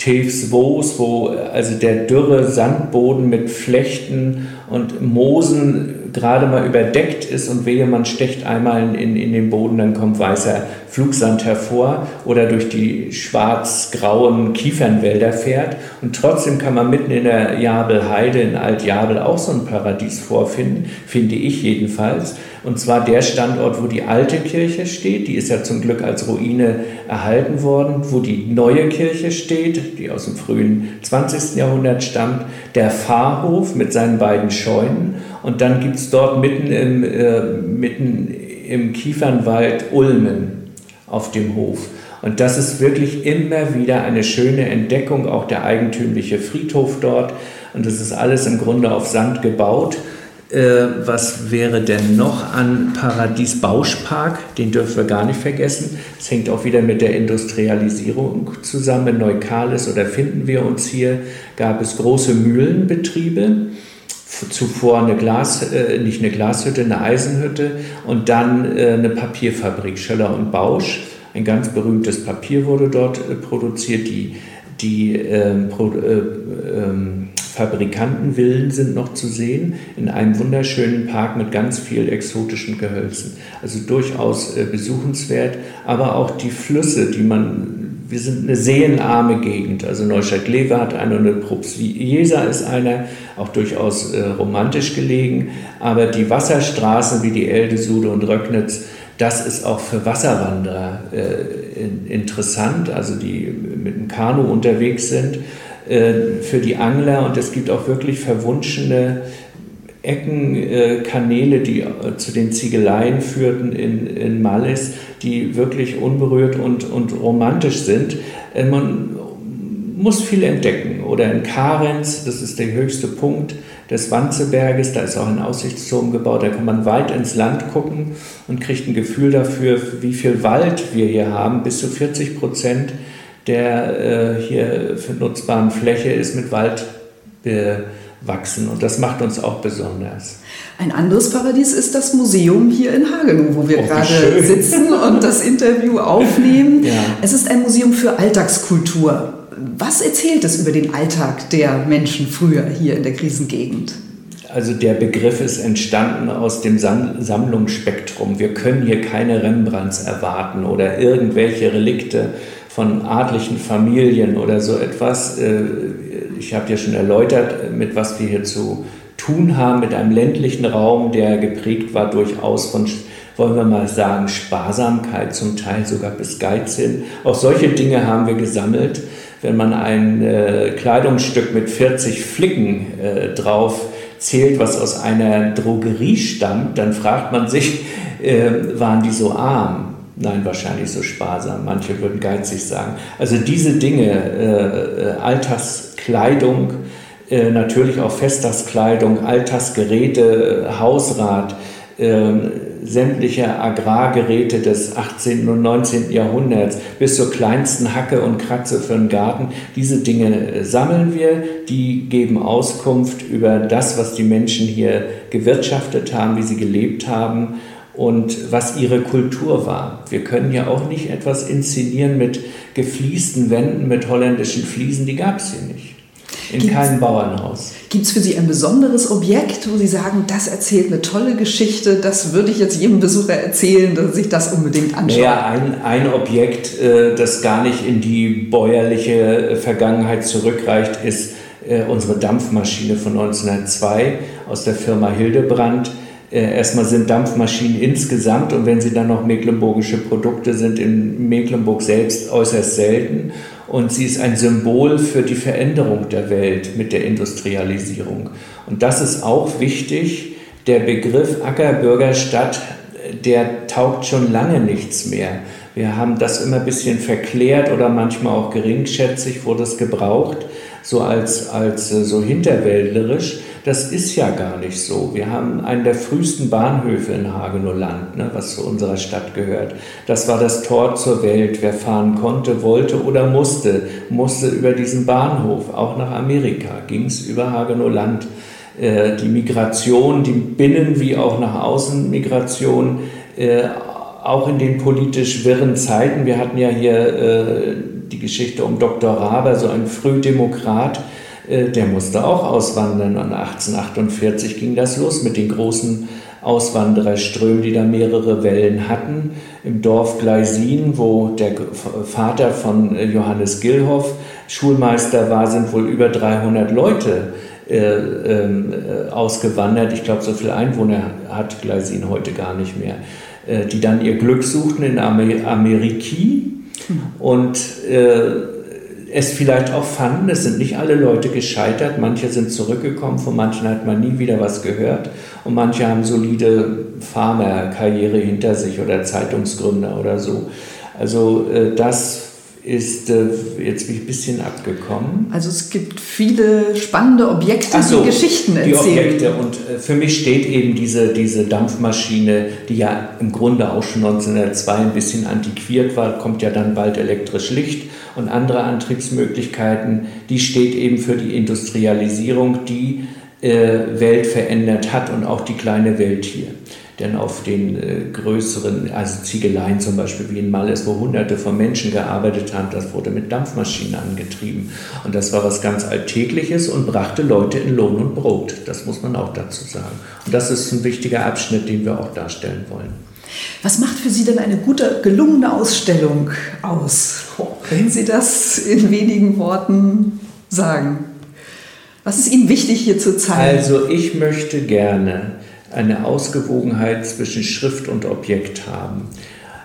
Teves Woos, wo also der dürre Sandboden mit Flechten und Moosen gerade mal überdeckt ist und wehe, man stecht einmal in, in den Boden, dann kommt weißer Flugsand hervor oder durch die schwarz-grauen Kiefernwälder fährt. Und trotzdem kann man mitten in der Jabelheide in Alt-Jabel auch so ein Paradies vorfinden, finde ich jedenfalls. Und zwar der Standort, wo die alte Kirche steht, die ist ja zum Glück als Ruine erhalten worden, wo die neue Kirche steht, die aus dem frühen 20. Jahrhundert stammt, der Pfarrhof mit seinen beiden Scheunen und dann gibt es dort mitten im, äh, mitten im Kiefernwald Ulmen auf dem Hof. Und das ist wirklich immer wieder eine schöne Entdeckung, auch der eigentümliche Friedhof dort. Und das ist alles im Grunde auf Sand gebaut. Äh, was wäre denn noch an Paradies Bauschpark? Den dürfen wir gar nicht vergessen. Es hängt auch wieder mit der Industrialisierung zusammen. In Neukalis oder finden wir uns hier, gab es große Mühlenbetriebe zuvor eine Glas, äh, nicht eine Glashütte, eine Eisenhütte und dann äh, eine Papierfabrik, Schöller und Bausch. Ein ganz berühmtes Papier wurde dort äh, produziert. Die, die ähm, Pro, äh, ähm, Fabrikantenvillen sind noch zu sehen in einem wunderschönen Park mit ganz viel exotischen Gehölzen. Also durchaus äh, besuchenswert, aber auch die Flüsse, die man wir sind eine seenarme Gegend. Also Neustadt-Glewe hat eine und eine Jesa ist eine, auch durchaus äh, romantisch gelegen. Aber die Wasserstraßen wie die Elde, Sude und Röcknitz, das ist auch für Wasserwanderer äh, in, interessant, also die mit dem Kanu unterwegs sind, äh, für die Angler. Und es gibt auch wirklich verwunschene Ecken, äh, Kanäle, die äh, zu den Ziegeleien führten in, in Malles, die wirklich unberührt und, und romantisch sind. Äh, man muss viel entdecken. Oder in Karenz, das ist der höchste Punkt des Wanzeberges, da ist auch ein Aussichtsturm gebaut, da kann man weit ins Land gucken und kriegt ein Gefühl dafür, wie viel Wald wir hier haben. Bis zu 40 Prozent der äh, hier nutzbaren Fläche ist mit Wald be wachsen. Und das macht uns auch besonders. Ein anderes Paradies ist das Museum hier in Hagenow, wo wir oh, gerade sitzen und das Interview aufnehmen. Ja. Es ist ein Museum für Alltagskultur. Was erzählt es über den Alltag der Menschen früher hier in der Krisengegend? Also der Begriff ist entstanden aus dem Sammlungsspektrum. Wir können hier keine Rembrandts erwarten oder irgendwelche Relikte von adlichen Familien oder so etwas. Äh, ich habe ja schon erläutert, mit was wir hier zu tun haben, mit einem ländlichen Raum, der geprägt war durchaus von, wollen wir mal sagen, Sparsamkeit, zum Teil sogar bis Geizsinn. Auch solche Dinge haben wir gesammelt. Wenn man ein äh, Kleidungsstück mit 40 Flicken äh, drauf zählt, was aus einer Drogerie stammt, dann fragt man sich, äh, waren die so arm? Nein, wahrscheinlich so sparsam. Manche würden geizig sagen. Also diese Dinge, äh, äh Alltagskleidung, äh, natürlich auch Festtagskleidung, Alltagsgeräte, äh, Hausrat, äh, sämtliche Agrargeräte des 18. und 19. Jahrhunderts bis zur kleinsten Hacke und Kratze für den Garten. Diese Dinge äh, sammeln wir, die geben Auskunft über das, was die Menschen hier gewirtschaftet haben, wie sie gelebt haben und was ihre Kultur war. Wir können ja auch nicht etwas inszenieren mit gefliesten Wänden, mit holländischen Fliesen, die gab es hier nicht. In gibt's, keinem Bauernhaus. Gibt es für Sie ein besonderes Objekt, wo Sie sagen, das erzählt eine tolle Geschichte, das würde ich jetzt jedem Besucher erzählen, dass sich das unbedingt anschaut? Ja, ein, ein Objekt, äh, das gar nicht in die bäuerliche Vergangenheit zurückreicht, ist äh, unsere Dampfmaschine von 1902 aus der Firma Hildebrand äh, erstmal sind Dampfmaschinen insgesamt und wenn sie dann noch mecklenburgische Produkte sind, in Mecklenburg selbst äußerst selten. Und sie ist ein Symbol für die Veränderung der Welt mit der Industrialisierung. Und das ist auch wichtig. Der Begriff Ackerbürgerstadt, der taugt schon lange nichts mehr. Wir haben das immer ein bisschen verklärt oder manchmal auch geringschätzig wurde es gebraucht, so als, als äh, so hinterwäldlerisch. Das ist ja gar nicht so. Wir haben einen der frühesten Bahnhöfe in Hagenow Land, ne, was zu unserer Stadt gehört. Das war das Tor zur Welt. Wer fahren konnte, wollte oder musste, musste über diesen Bahnhof, auch nach Amerika, ging es über Hagenow Land. Äh, die Migration, die Binnen- wie auch nach Außen Migration, äh, auch in den politisch wirren Zeiten. Wir hatten ja hier äh, die Geschichte um Dr. Raber, so ein Frühdemokrat, der musste auch auswandern. Und 1848 ging das los mit den großen Auswandererströmen, die da mehrere Wellen hatten. Im Dorf Gleisin, wo der Vater von äh, Johannes Gillhoff Schulmeister war, sind wohl über 300 Leute äh, ähm, äh, ausgewandert. Ich glaube, so viele Einwohner hat Gleisin heute gar nicht mehr. Äh, die dann ihr Glück suchten in Amer Ameriki hm. und äh, es vielleicht auch fanden, es sind nicht alle Leute gescheitert, manche sind zurückgekommen, von manchen hat man nie wieder was gehört und manche haben solide Farmerkarriere hinter sich oder Zeitungsgründer oder so. Also äh, das ist äh, jetzt bin ich ein bisschen abgekommen. Also es gibt viele spannende Objekte, so, die Geschichten erzählen. Die Objekte und äh, für mich steht eben diese, diese Dampfmaschine, die ja im Grunde auch schon 1902 ein bisschen antiquiert war, kommt ja dann bald elektrisch Licht und andere Antriebsmöglichkeiten, die steht eben für die Industrialisierung, die äh, Welt verändert hat und auch die kleine Welt hier. Denn auf den äh, größeren, also Ziegeleien zum Beispiel wie in Malles, wo hunderte von Menschen gearbeitet haben, das wurde mit Dampfmaschinen angetrieben. Und das war was ganz Alltägliches und brachte Leute in Lohn und Brot. Das muss man auch dazu sagen. Und das ist ein wichtiger Abschnitt, den wir auch darstellen wollen. Was macht für Sie denn eine gute, gelungene Ausstellung aus? Können Sie das in wenigen Worten sagen? Was ist Ihnen wichtig hier zu zeigen? Also ich möchte gerne eine Ausgewogenheit zwischen Schrift und Objekt haben.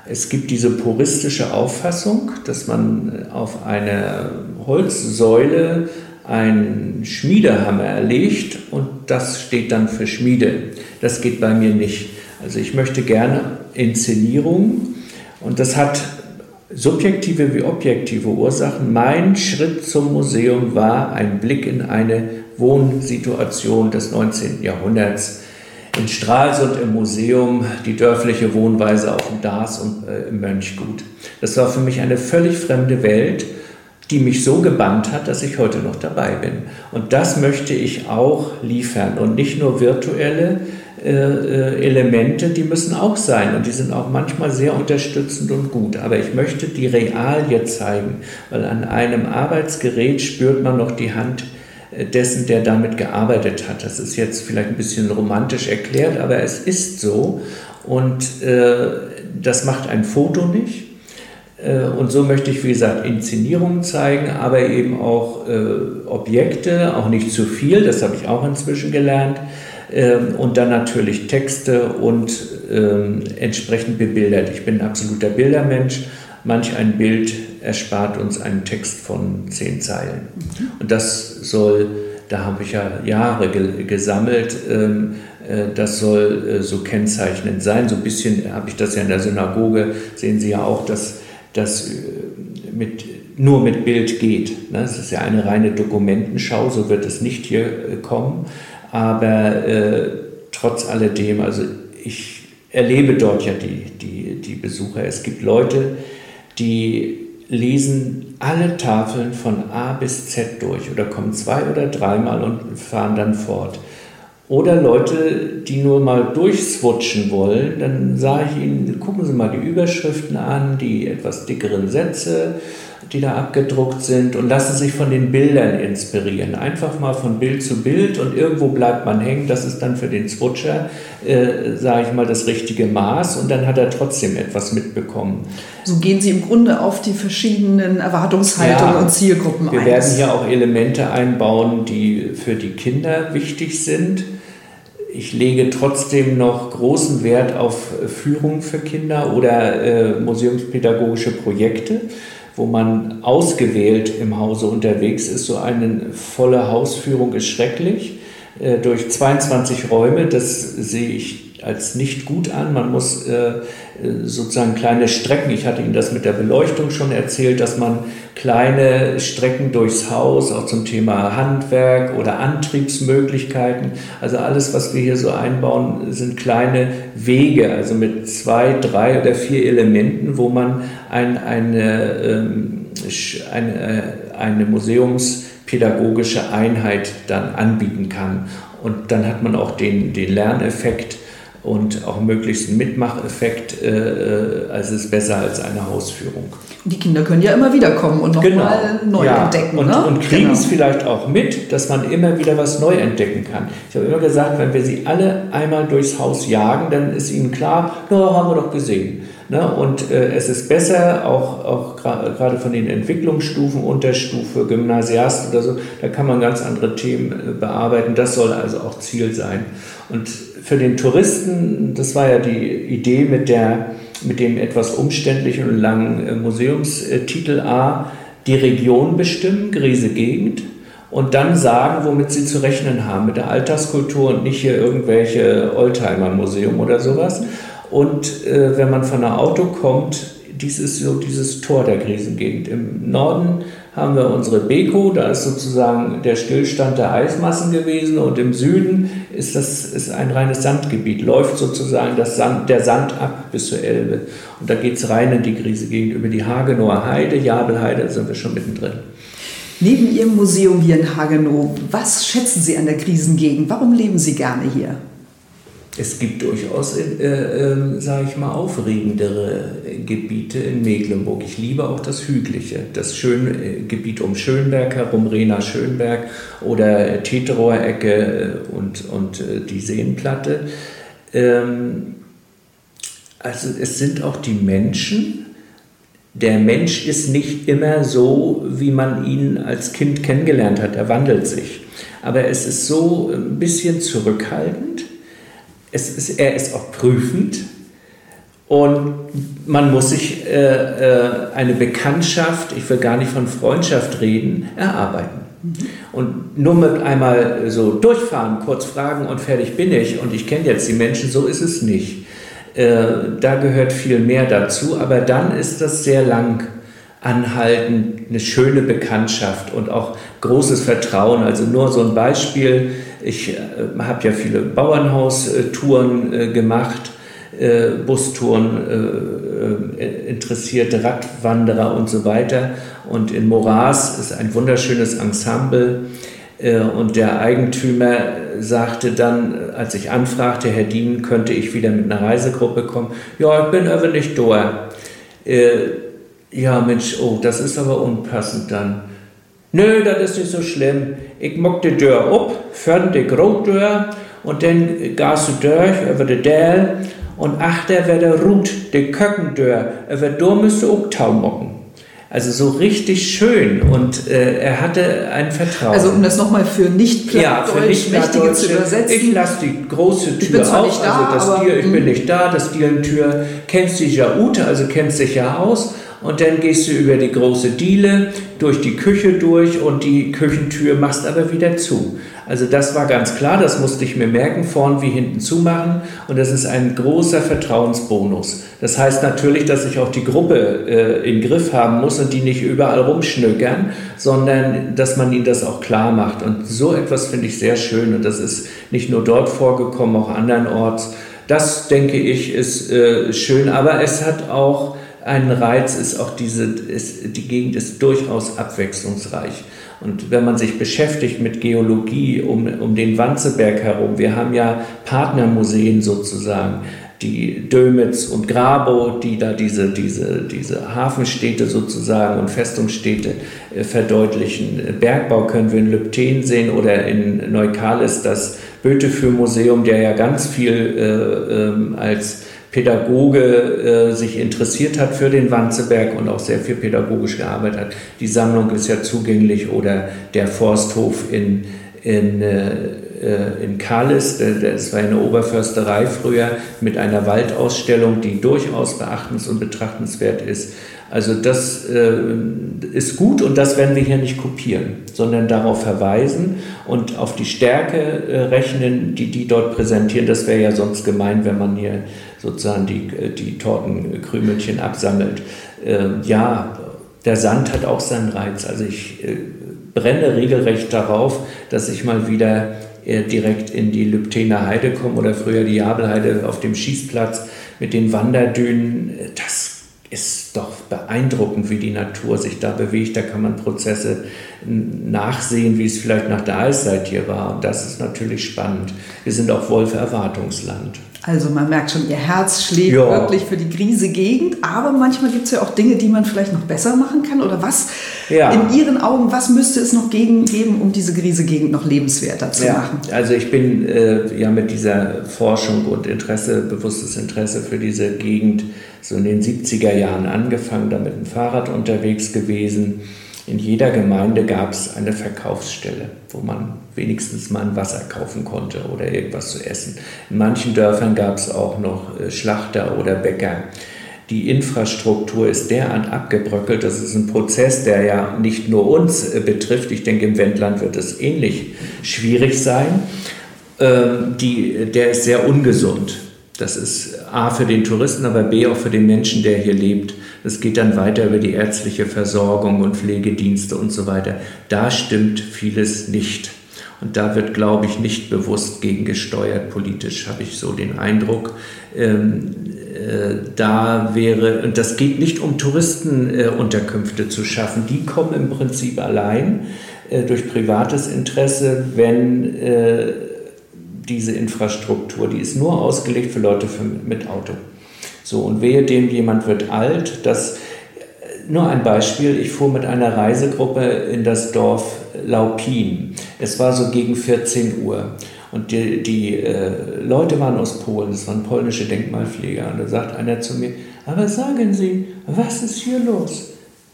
Es gibt diese puristische Auffassung, dass man auf eine Holzsäule einen Schmiedehammer erlegt und das steht dann für Schmiede. Das geht bei mir nicht. Also ich möchte gerne Inszenierung und das hat subjektive wie objektive Ursachen. Mein Schritt zum Museum war ein Blick in eine Wohnsituation des 19. Jahrhunderts. In Stralsund im Museum die dörfliche Wohnweise auf dem Dars und äh, im Mönchgut. Das war für mich eine völlig fremde Welt, die mich so gebannt hat, dass ich heute noch dabei bin. Und das möchte ich auch liefern und nicht nur virtuelle äh, äh, Elemente, die müssen auch sein und die sind auch manchmal sehr unterstützend und gut. Aber ich möchte die Realie zeigen, weil an einem Arbeitsgerät spürt man noch die Hand dessen, der damit gearbeitet hat. Das ist jetzt vielleicht ein bisschen romantisch erklärt, aber es ist so und äh, das macht ein Foto nicht. Und so möchte ich, wie gesagt, Inszenierungen zeigen, aber eben auch äh, Objekte, auch nicht zu viel, das habe ich auch inzwischen gelernt. Ähm, und dann natürlich Texte und ähm, entsprechend bebildert. Ich bin ein absoluter Bildermensch. Manch ein Bild erspart uns einen Text von zehn Zeilen. Und das soll, da habe ich ja Jahre ge gesammelt, ähm, äh, das soll äh, so kennzeichnend sein. So ein bisschen habe ich das ja in der Synagoge, sehen Sie ja auch, dass das äh, mit, nur mit Bild geht. Ne? Es ist ja eine reine Dokumentenschau, so wird es nicht hier äh, kommen. Aber äh, trotz alledem, also ich erlebe dort ja die, die, die Besucher. Es gibt Leute, die lesen alle Tafeln von A bis Z durch oder kommen zwei oder dreimal und fahren dann fort. Oder Leute, die nur mal durchswutschen wollen, dann sage ich ihnen, gucken Sie mal die Überschriften an, die etwas dickeren Sätze die da abgedruckt sind und lassen sich von den Bildern inspirieren. Einfach mal von Bild zu Bild und irgendwo bleibt man hängen. Das ist dann für den Switcher, äh, sage ich mal, das richtige Maß und dann hat er trotzdem etwas mitbekommen. So gehen Sie im Grunde auf die verschiedenen Erwartungshaltungen ja, und Zielgruppen wir ein. Wir werden hier auch Elemente einbauen, die für die Kinder wichtig sind. Ich lege trotzdem noch großen Wert auf Führung für Kinder oder äh, museumspädagogische Projekte wo man ausgewählt im Hause unterwegs ist. So eine volle Hausführung ist schrecklich. Äh, durch 22 Räume, das sehe ich als nicht gut an. Man muss äh, sozusagen kleine Strecken, ich hatte Ihnen das mit der Beleuchtung schon erzählt, dass man kleine Strecken durchs Haus, auch zum Thema Handwerk oder Antriebsmöglichkeiten, also alles, was wir hier so einbauen, sind kleine Wege, also mit zwei, drei oder vier Elementen, wo man ein, eine, ähm, eine, äh, eine museumspädagogische Einheit dann anbieten kann. Und dann hat man auch den, den Lerneffekt, und auch möglichst einen Mitmacheffekt, äh, äh, also ist besser als eine Hausführung. Die Kinder können ja immer wieder kommen und nochmal genau. neu ja. entdecken. Und, ne? und kriegen genau. es vielleicht auch mit, dass man immer wieder was neu entdecken kann. Ich habe immer gesagt, wenn wir sie alle einmal durchs Haus jagen, dann ist ihnen klar, ja, haben wir doch gesehen. Ne? Und äh, es ist besser, auch, auch gerade von den Entwicklungsstufen, Unterstufe, Gymnasiast oder so, da kann man ganz andere Themen äh, bearbeiten. Das soll also auch Ziel sein. Und für den Touristen, das war ja die Idee mit, der, mit dem etwas umständlichen und langen äh, Museumstitel A, die Region bestimmen, Griese Gegend, und dann sagen, womit sie zu rechnen haben, mit der Alltagskultur und nicht hier irgendwelche Oldtimer-Museum oder sowas. Und äh, wenn man von einem Auto kommt, dies ist so dieses Tor der Krisengegend. Im Norden haben wir unsere Beko, da ist sozusagen der Stillstand der Eismassen gewesen und im Süden ist das ist ein reines Sandgebiet, läuft sozusagen das Sand, der Sand ab bis zur Elbe. Und da geht es rein in die Krisengegend über die Hagenower Heide, Jabelheide, sind wir schon mittendrin. Neben Ihrem Museum hier in Hagenow, was schätzen Sie an der Krisengegend? Warum leben Sie gerne hier? Es gibt durchaus, äh, äh, sage ich mal, aufregendere Gebiete in Mecklenburg. Ich liebe auch das Hügliche, das Schön, äh, Gebiet um Schönberg herum, Rena Schönberg oder Teterower Ecke äh, und, und äh, die Seenplatte. Ähm, also es sind auch die Menschen. Der Mensch ist nicht immer so, wie man ihn als Kind kennengelernt hat. Er wandelt sich. Aber es ist so ein bisschen zurückhaltend es ist, er ist auch prüfend und man muss sich äh, äh, eine Bekanntschaft, ich will gar nicht von Freundschaft reden, erarbeiten. Und nur mit einmal so durchfahren, kurz fragen und fertig bin ich und ich kenne jetzt die Menschen, so ist es nicht. Äh, da gehört viel mehr dazu, aber dann ist das sehr lang anhaltend, eine schöne Bekanntschaft und auch großes Vertrauen. Also nur so ein Beispiel, ich äh, habe ja viele Bauernhaustouren äh, gemacht, äh, Bustouren, äh, interessierte Radwanderer und so weiter. Und in Moras ist ein wunderschönes Ensemble. Und der Eigentümer sagte dann, als ich anfragte, Herr Dien, könnte ich wieder mit einer Reisegruppe kommen? Ja, ich bin aber nicht da. Äh, ja, Mensch, oh, das ist aber unpassend dann. Nö, das ist nicht so schlimm. Ich mock die Tür ab, fern die Grotdeur und dann gehst du durch über die Dell und achter wird der Rut, die Köckendör, über da müsst du auch Tau mocken. Also so richtig schön und äh, er hatte ein Vertrauen. Also um das nochmal für nicht ja, für nicht Mächtige zu übersetzen. Ich lasse die große Tür auf, da, also das Diel, ich bin nicht da, das Dielentür, kennst dich ja Ute, also kennst dich ja aus und dann gehst du über die große Diele, durch die Küche durch und die Küchentür machst aber wieder zu. Also das war ganz klar, das musste ich mir merken, vorn wie hinten zumachen und das ist ein großer Vertrauensbonus. Das heißt natürlich, dass ich auch die Gruppe äh, im Griff haben muss und die nicht überall rumschnöckern, sondern dass man ihnen das auch klar macht. Und so etwas finde ich sehr schön und das ist nicht nur dort vorgekommen, auch andernorts. Das, denke ich, ist äh, schön, aber es hat auch ein Reiz ist auch diese, ist, die Gegend ist durchaus abwechslungsreich. Und wenn man sich beschäftigt mit Geologie um, um den Wanzeberg herum, wir haben ja Partnermuseen sozusagen, die Dömitz und Grabow, die da diese, diese, diese Hafenstädte sozusagen und Festungsstädte äh, verdeutlichen. Bergbau können wir in Lübten sehen oder in Neukales das Böteführmuseum, der ja ganz viel äh, äh, als Pädagoge äh, sich interessiert hat für den Wanzeberg und auch sehr viel pädagogisch gearbeitet hat. Die Sammlung ist ja zugänglich oder der Forsthof in, in, äh, äh in Kalis, das war eine Oberförsterei früher mit einer Waldausstellung, die durchaus beachtens- und betrachtenswert ist. Also das äh, ist gut und das werden wir hier nicht kopieren, sondern darauf verweisen und auf die Stärke äh, rechnen, die die dort präsentieren. Das wäre ja sonst gemein, wenn man hier sozusagen die, die Tortenkrümelchen absammelt. Ähm, ja, der Sand hat auch seinen Reiz. Also ich äh, brenne regelrecht darauf, dass ich mal wieder äh, direkt in die Lübtener Heide komme oder früher die Jabelheide auf dem Schießplatz mit den Wanderdünen. Das ist doch beeindruckend, wie die Natur sich da bewegt. Da kann man Prozesse nachsehen, wie es vielleicht nach der Eiszeit hier war. Und das ist natürlich spannend. Wir sind auch Wolf-Erwartungsland. Also man merkt schon, ihr Herz schlägt ja. wirklich für die Grise Gegend, aber manchmal gibt es ja auch Dinge, die man vielleicht noch besser machen kann. Oder was ja. in Ihren Augen, was müsste es noch gegen, geben, um diese Grise Gegend noch lebenswerter zu ja. machen? Also ich bin äh, ja mit dieser Forschung und Interesse, bewusstes Interesse für diese Gegend so in den 70er Jahren angefangen, da mit dem Fahrrad unterwegs gewesen in jeder Gemeinde gab es eine Verkaufsstelle, wo man wenigstens mal ein Wasser kaufen konnte oder irgendwas zu essen. In manchen Dörfern gab es auch noch äh, Schlachter oder Bäcker. Die Infrastruktur ist derart abgebröckelt, das ist ein Prozess, der ja nicht nur uns äh, betrifft. Ich denke, im Wendland wird es ähnlich schwierig sein. Ähm, die, der ist sehr ungesund. Das ist A für den Touristen, aber B auch für den Menschen, der hier lebt. Es geht dann weiter über die ärztliche Versorgung und Pflegedienste und so weiter. Da stimmt vieles nicht. Und da wird, glaube ich, nicht bewusst gegengesteuert politisch, habe ich so den Eindruck. Ähm, äh, da wäre, und das geht nicht um Touristenunterkünfte äh, zu schaffen, die kommen im Prinzip allein äh, durch privates Interesse, wenn äh, diese Infrastruktur, die ist nur ausgelegt für Leute für, mit Auto. So, und wehe dem, jemand wird alt, das nur ein Beispiel, ich fuhr mit einer Reisegruppe in das Dorf Laupin. Es war so gegen 14 Uhr. Und die, die äh, Leute waren aus Polen, das waren polnische Denkmalpfleger. Und da sagt einer zu mir, aber sagen Sie, was ist hier los?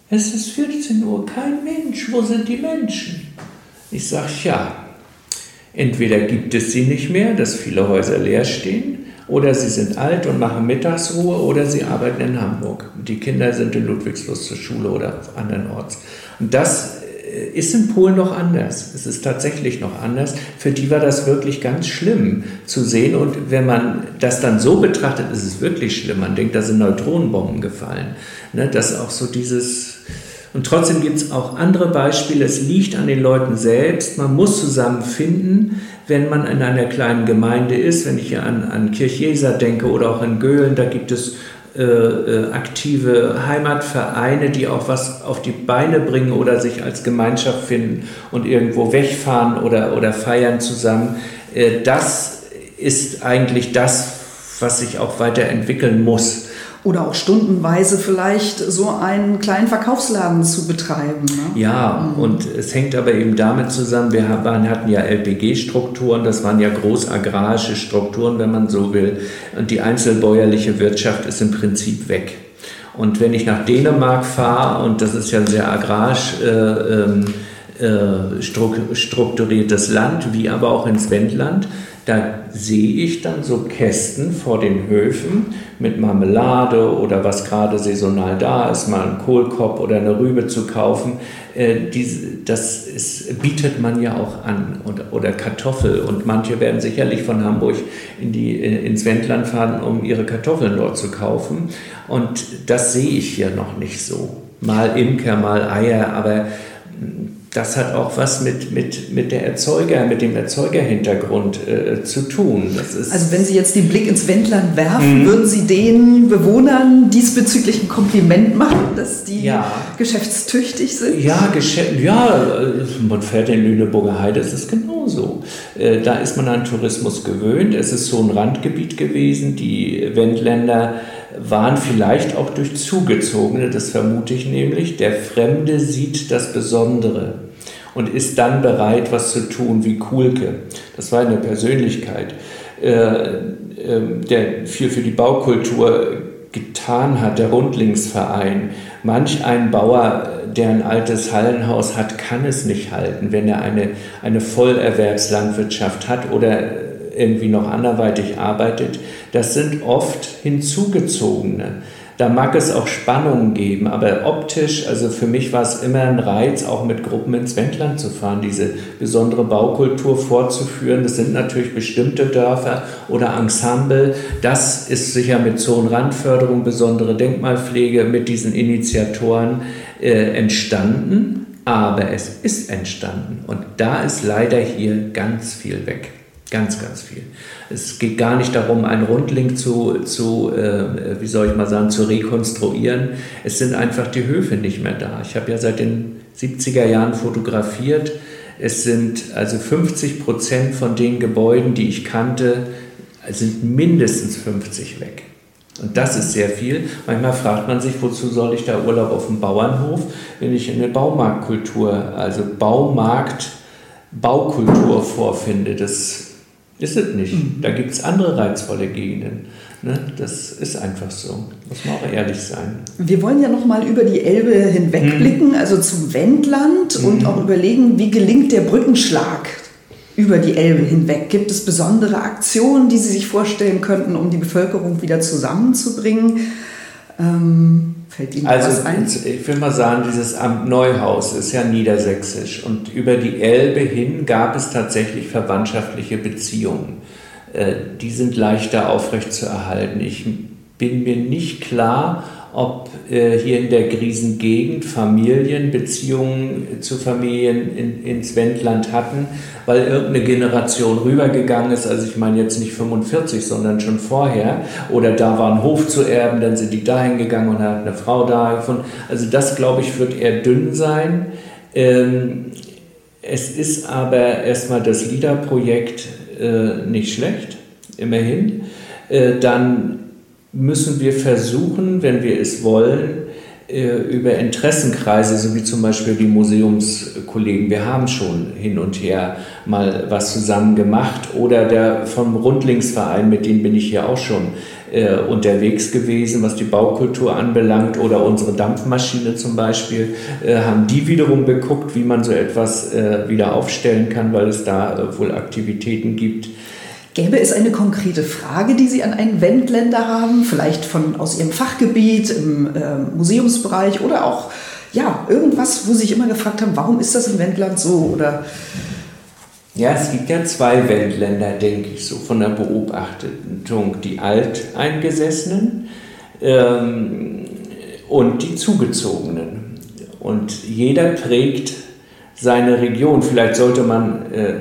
Es ist 14 Uhr, kein Mensch, wo sind die Menschen? Ich sage, ja, entweder gibt es sie nicht mehr, dass viele Häuser leer stehen, oder sie sind alt und machen Mittagsruhe oder sie arbeiten in Hamburg. Die Kinder sind in Ludwigslust zur Schule oder andernorts. Und das äh, ist in Polen noch anders. Es ist tatsächlich noch anders. Für die war das wirklich ganz schlimm zu sehen. Und wenn man das dann so betrachtet, ist es wirklich schlimm. Man denkt, da sind Neutronenbomben gefallen. Ne, dass auch so dieses. Und trotzdem gibt es auch andere Beispiele. Es liegt an den Leuten selbst. Man muss zusammenfinden wenn man in einer kleinen Gemeinde ist, wenn ich hier an, an Kirchjeser denke oder auch in Göhlen, da gibt es äh, äh, aktive Heimatvereine, die auch was auf die Beine bringen oder sich als Gemeinschaft finden und irgendwo wegfahren oder, oder feiern zusammen. Äh, das ist eigentlich das, was sich auch weiterentwickeln muss oder auch stundenweise vielleicht so einen kleinen Verkaufsladen zu betreiben. Ne? Ja, mhm. und es hängt aber eben damit zusammen, wir hatten ja LPG-Strukturen, das waren ja großagrarische Strukturen, wenn man so will, und die einzelbäuerliche Wirtschaft ist im Prinzip weg. Und wenn ich nach Dänemark fahre, und das ist ja ein sehr agrarisch äh, ähm, äh, strukturiertes Land, wie aber auch ins Wendland, da sehe ich dann so Kästen vor den Höfen mit Marmelade oder was gerade saisonal da ist, mal einen Kohlkopf oder eine Rübe zu kaufen. Äh, das ist, bietet man ja auch an oder Kartoffel. Und manche werden sicherlich von Hamburg in die, äh, ins Wendland fahren, um ihre Kartoffeln dort zu kaufen. Und das sehe ich hier noch nicht so. Mal Imker, mal Eier, aber das hat auch was mit, mit, mit der Erzeuger, mit dem Erzeugerhintergrund äh, zu tun. also wenn Sie jetzt den Blick ins Wendland werfen, mhm. würden Sie den Bewohnern diesbezüglich ein Kompliment machen, dass die ja. geschäftstüchtig sind? Ja, ja, äh, man fährt in Lüneburger Heide, das ist genauso. Äh, da ist man an Tourismus gewöhnt. Es ist so ein Randgebiet gewesen. Die Wendländer waren vielleicht auch durch Zugezogene, das vermute ich nämlich. Der Fremde sieht das Besondere und ist dann bereit, was zu tun, wie Kuhlke. Das war eine Persönlichkeit, äh, äh, der viel für die Baukultur getan hat, der Rundlingsverein. Manch ein Bauer, der ein altes Hallenhaus hat, kann es nicht halten, wenn er eine, eine Vollerwerbslandwirtschaft hat oder irgendwie noch anderweitig arbeitet, das sind oft hinzugezogene. Da mag es auch Spannungen geben, aber optisch, also für mich war es immer ein Reiz, auch mit Gruppen ins Wendland zu fahren, diese besondere Baukultur vorzuführen. Das sind natürlich bestimmte Dörfer oder Ensemble. Das ist sicher mit Zonenrandförderung, besondere Denkmalpflege, mit diesen Initiatoren äh, entstanden. Aber es ist entstanden und da ist leider hier ganz viel weg. Ganz, ganz viel. Es geht gar nicht darum, einen Rundling zu, zu äh, wie soll ich mal sagen, zu rekonstruieren. Es sind einfach die Höfe nicht mehr da. Ich habe ja seit den 70er Jahren fotografiert. Es sind also 50 Prozent von den Gebäuden, die ich kannte, sind mindestens 50 weg. Und das ist sehr viel. Manchmal fragt man sich, wozu soll ich da Urlaub auf dem Bauernhof, wenn ich eine Baumarktkultur, also Baumarkt, Baukultur vorfinde. Das ist es nicht. Mhm. Da gibt es andere reizvolle Gegenden. Ne? Das ist einfach so. Muss man auch ehrlich sein. Wir wollen ja noch mal über die Elbe hinwegblicken, mhm. also zum Wendland mhm. und auch überlegen, wie gelingt der Brückenschlag über die Elbe hinweg? Gibt es besondere Aktionen, die Sie sich vorstellen könnten, um die Bevölkerung wieder zusammenzubringen? Ähm Fällt Ihnen also, was ein? Ich will mal sagen, dieses Amt Neuhaus ist ja niedersächsisch und über die Elbe hin gab es tatsächlich verwandtschaftliche Beziehungen. äh, die sind leichter aufrechtzuerhalten. Ich bin mir nicht klar, ob äh, hier in der Griesengegend Familien Beziehungen zu Familien in, ins Wendland hatten, weil irgendeine Generation rübergegangen ist, also ich meine jetzt nicht 45, sondern schon vorher, oder da war ein Hof zu erben, dann sind die dahin gegangen und hat eine Frau da gefunden. Also das, glaube ich, wird eher dünn sein. Ähm, es ist aber erstmal das LIDA-Projekt äh, nicht schlecht, immerhin. Äh, dann müssen wir versuchen, wenn wir es wollen, äh, über Interessenkreise, so wie zum Beispiel die Museumskollegen, wir haben schon hin und her mal was zusammen gemacht, oder der vom Rundlingsverein, mit dem bin ich hier auch schon äh, unterwegs gewesen, was die Baukultur anbelangt, oder unsere Dampfmaschine zum Beispiel, äh, haben die wiederum geguckt, wie man so etwas äh, wieder aufstellen kann, weil es da äh, wohl Aktivitäten gibt Gäbe es eine konkrete Frage, die Sie an einen Wendländer haben, vielleicht von, aus Ihrem Fachgebiet im äh, Museumsbereich oder auch ja, irgendwas, wo Sie sich immer gefragt haben, warum ist das im Wendland so? Oder ja, es gibt ja zwei Wendländer, denke ich, so von der Beobachtung. Die Alteingesessenen ähm, und die Zugezogenen. Und jeder prägt seine Region. Vielleicht sollte man äh,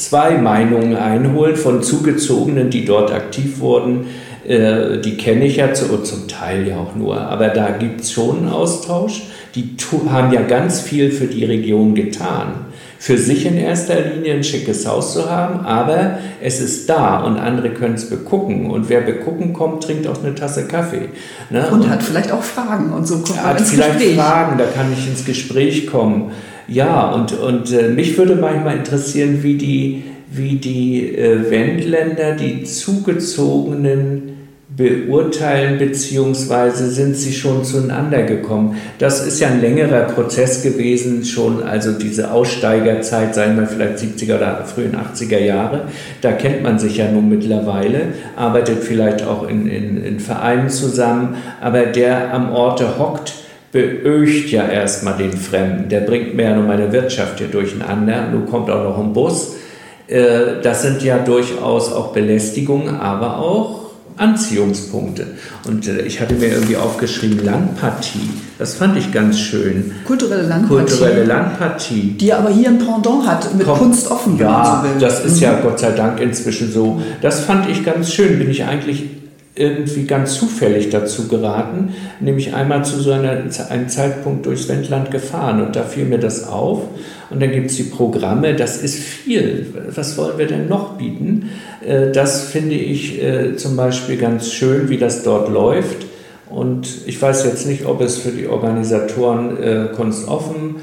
zwei Meinungen einholen von Zugezogenen, die dort aktiv wurden. Äh, die kenne ich ja zu, zum Teil ja auch nur, aber da gibt es schon einen Austausch. Die haben ja ganz viel für die Region getan. Für sich in erster Linie ein schickes Haus zu haben, aber es ist da und andere können es begucken. Und wer begucken kommt, trinkt auch eine Tasse Kaffee. Ne? Und, und, hat vielleicht auch Fragen und so kommt man ins vielleicht Gespräch. Fragen, da kann ich ins Gespräch kommen. Ja, und, und äh, mich würde manchmal interessieren, wie die, wie die äh, Wendländer die Zugezogenen beurteilen, beziehungsweise sind sie schon zueinander gekommen. Das ist ja ein längerer Prozess gewesen, schon also diese Aussteigerzeit, sagen wir vielleicht 70er oder frühen 80er Jahre. Da kennt man sich ja nun mittlerweile, arbeitet vielleicht auch in, in, in Vereinen zusammen, aber der am Orte hockt, beögt ja erstmal den Fremden. Der bringt mehr nur meine Wirtschaft hier durcheinander. Nun kommt auch noch ein Bus. Äh, das sind ja durchaus auch Belästigungen, aber auch Anziehungspunkte. Und äh, ich hatte mir irgendwie aufgeschrieben, Landpartie. Das fand ich ganz schön. Kulturelle Landpartie. Kulturelle Landpartie. Die aber hier ein Pendant hat, mit Komm, Kunst offen, ja, so. Das ist mhm. ja Gott sei Dank inzwischen so. Das fand ich ganz schön. Bin ich eigentlich irgendwie ganz zufällig dazu geraten, nämlich einmal zu so einer, einem Zeitpunkt durchs Wendland gefahren und da fiel mir das auf und dann gibt es die Programme, das ist viel. Was wollen wir denn noch bieten? Äh, das finde ich äh, zum Beispiel ganz schön, wie das dort läuft. Und ich weiß jetzt nicht, ob es für die Organisatoren äh, Kunst offen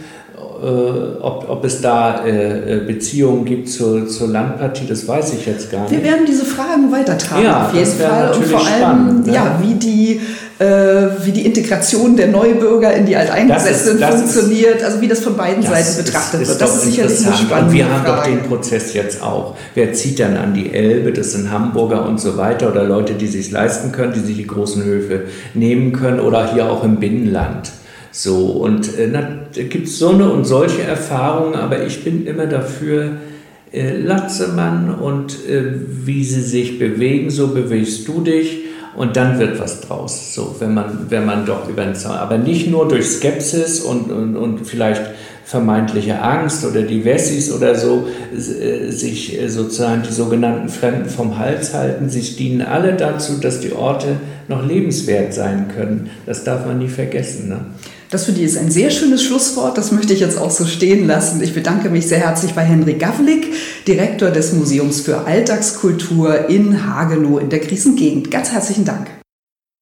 äh, ob, ob es da äh, äh, Beziehungen gibt zur, zur Landpartie, das weiß ich jetzt gar nicht. Wir werden diese Fragen weitertragen ja, auf jeden Fall. Und vor allem, spannend, ne? ja, wie die, äh, wie die Integration der Neubürger in die Alteingesessenen funktioniert, ist, also wie das von beiden Seiten betrachtet ist, wird. Das ist sicherlich eine spannende Und wir haben Frage. doch den Prozess jetzt auch. Wer zieht dann an die Elbe? Das sind Hamburger und so weiter oder Leute, die sich leisten können, die sich die großen Höfe nehmen können oder hier auch im Binnenland. So, und äh, gibt es so eine und solche Erfahrungen, aber ich bin immer dafür, äh, Latzemann und äh, wie sie sich bewegen, so bewegst du dich und dann wird was draus. So, wenn man, wenn man doch über den Zaun, aber nicht nur durch Skepsis und, und, und vielleicht vermeintliche Angst oder die Wessis oder so äh, sich äh, sozusagen die sogenannten Fremden vom Hals halten. Sie dienen alle dazu, dass die Orte noch lebenswert sein können. Das darf man nie vergessen. Ne? Das für die ist ein sehr schönes Schlusswort. Das möchte ich jetzt auch so stehen lassen. Ich bedanke mich sehr herzlich bei Henry Gavlik, Direktor des Museums für Alltagskultur in Hagenow in der Krisengegend. Ganz herzlichen Dank.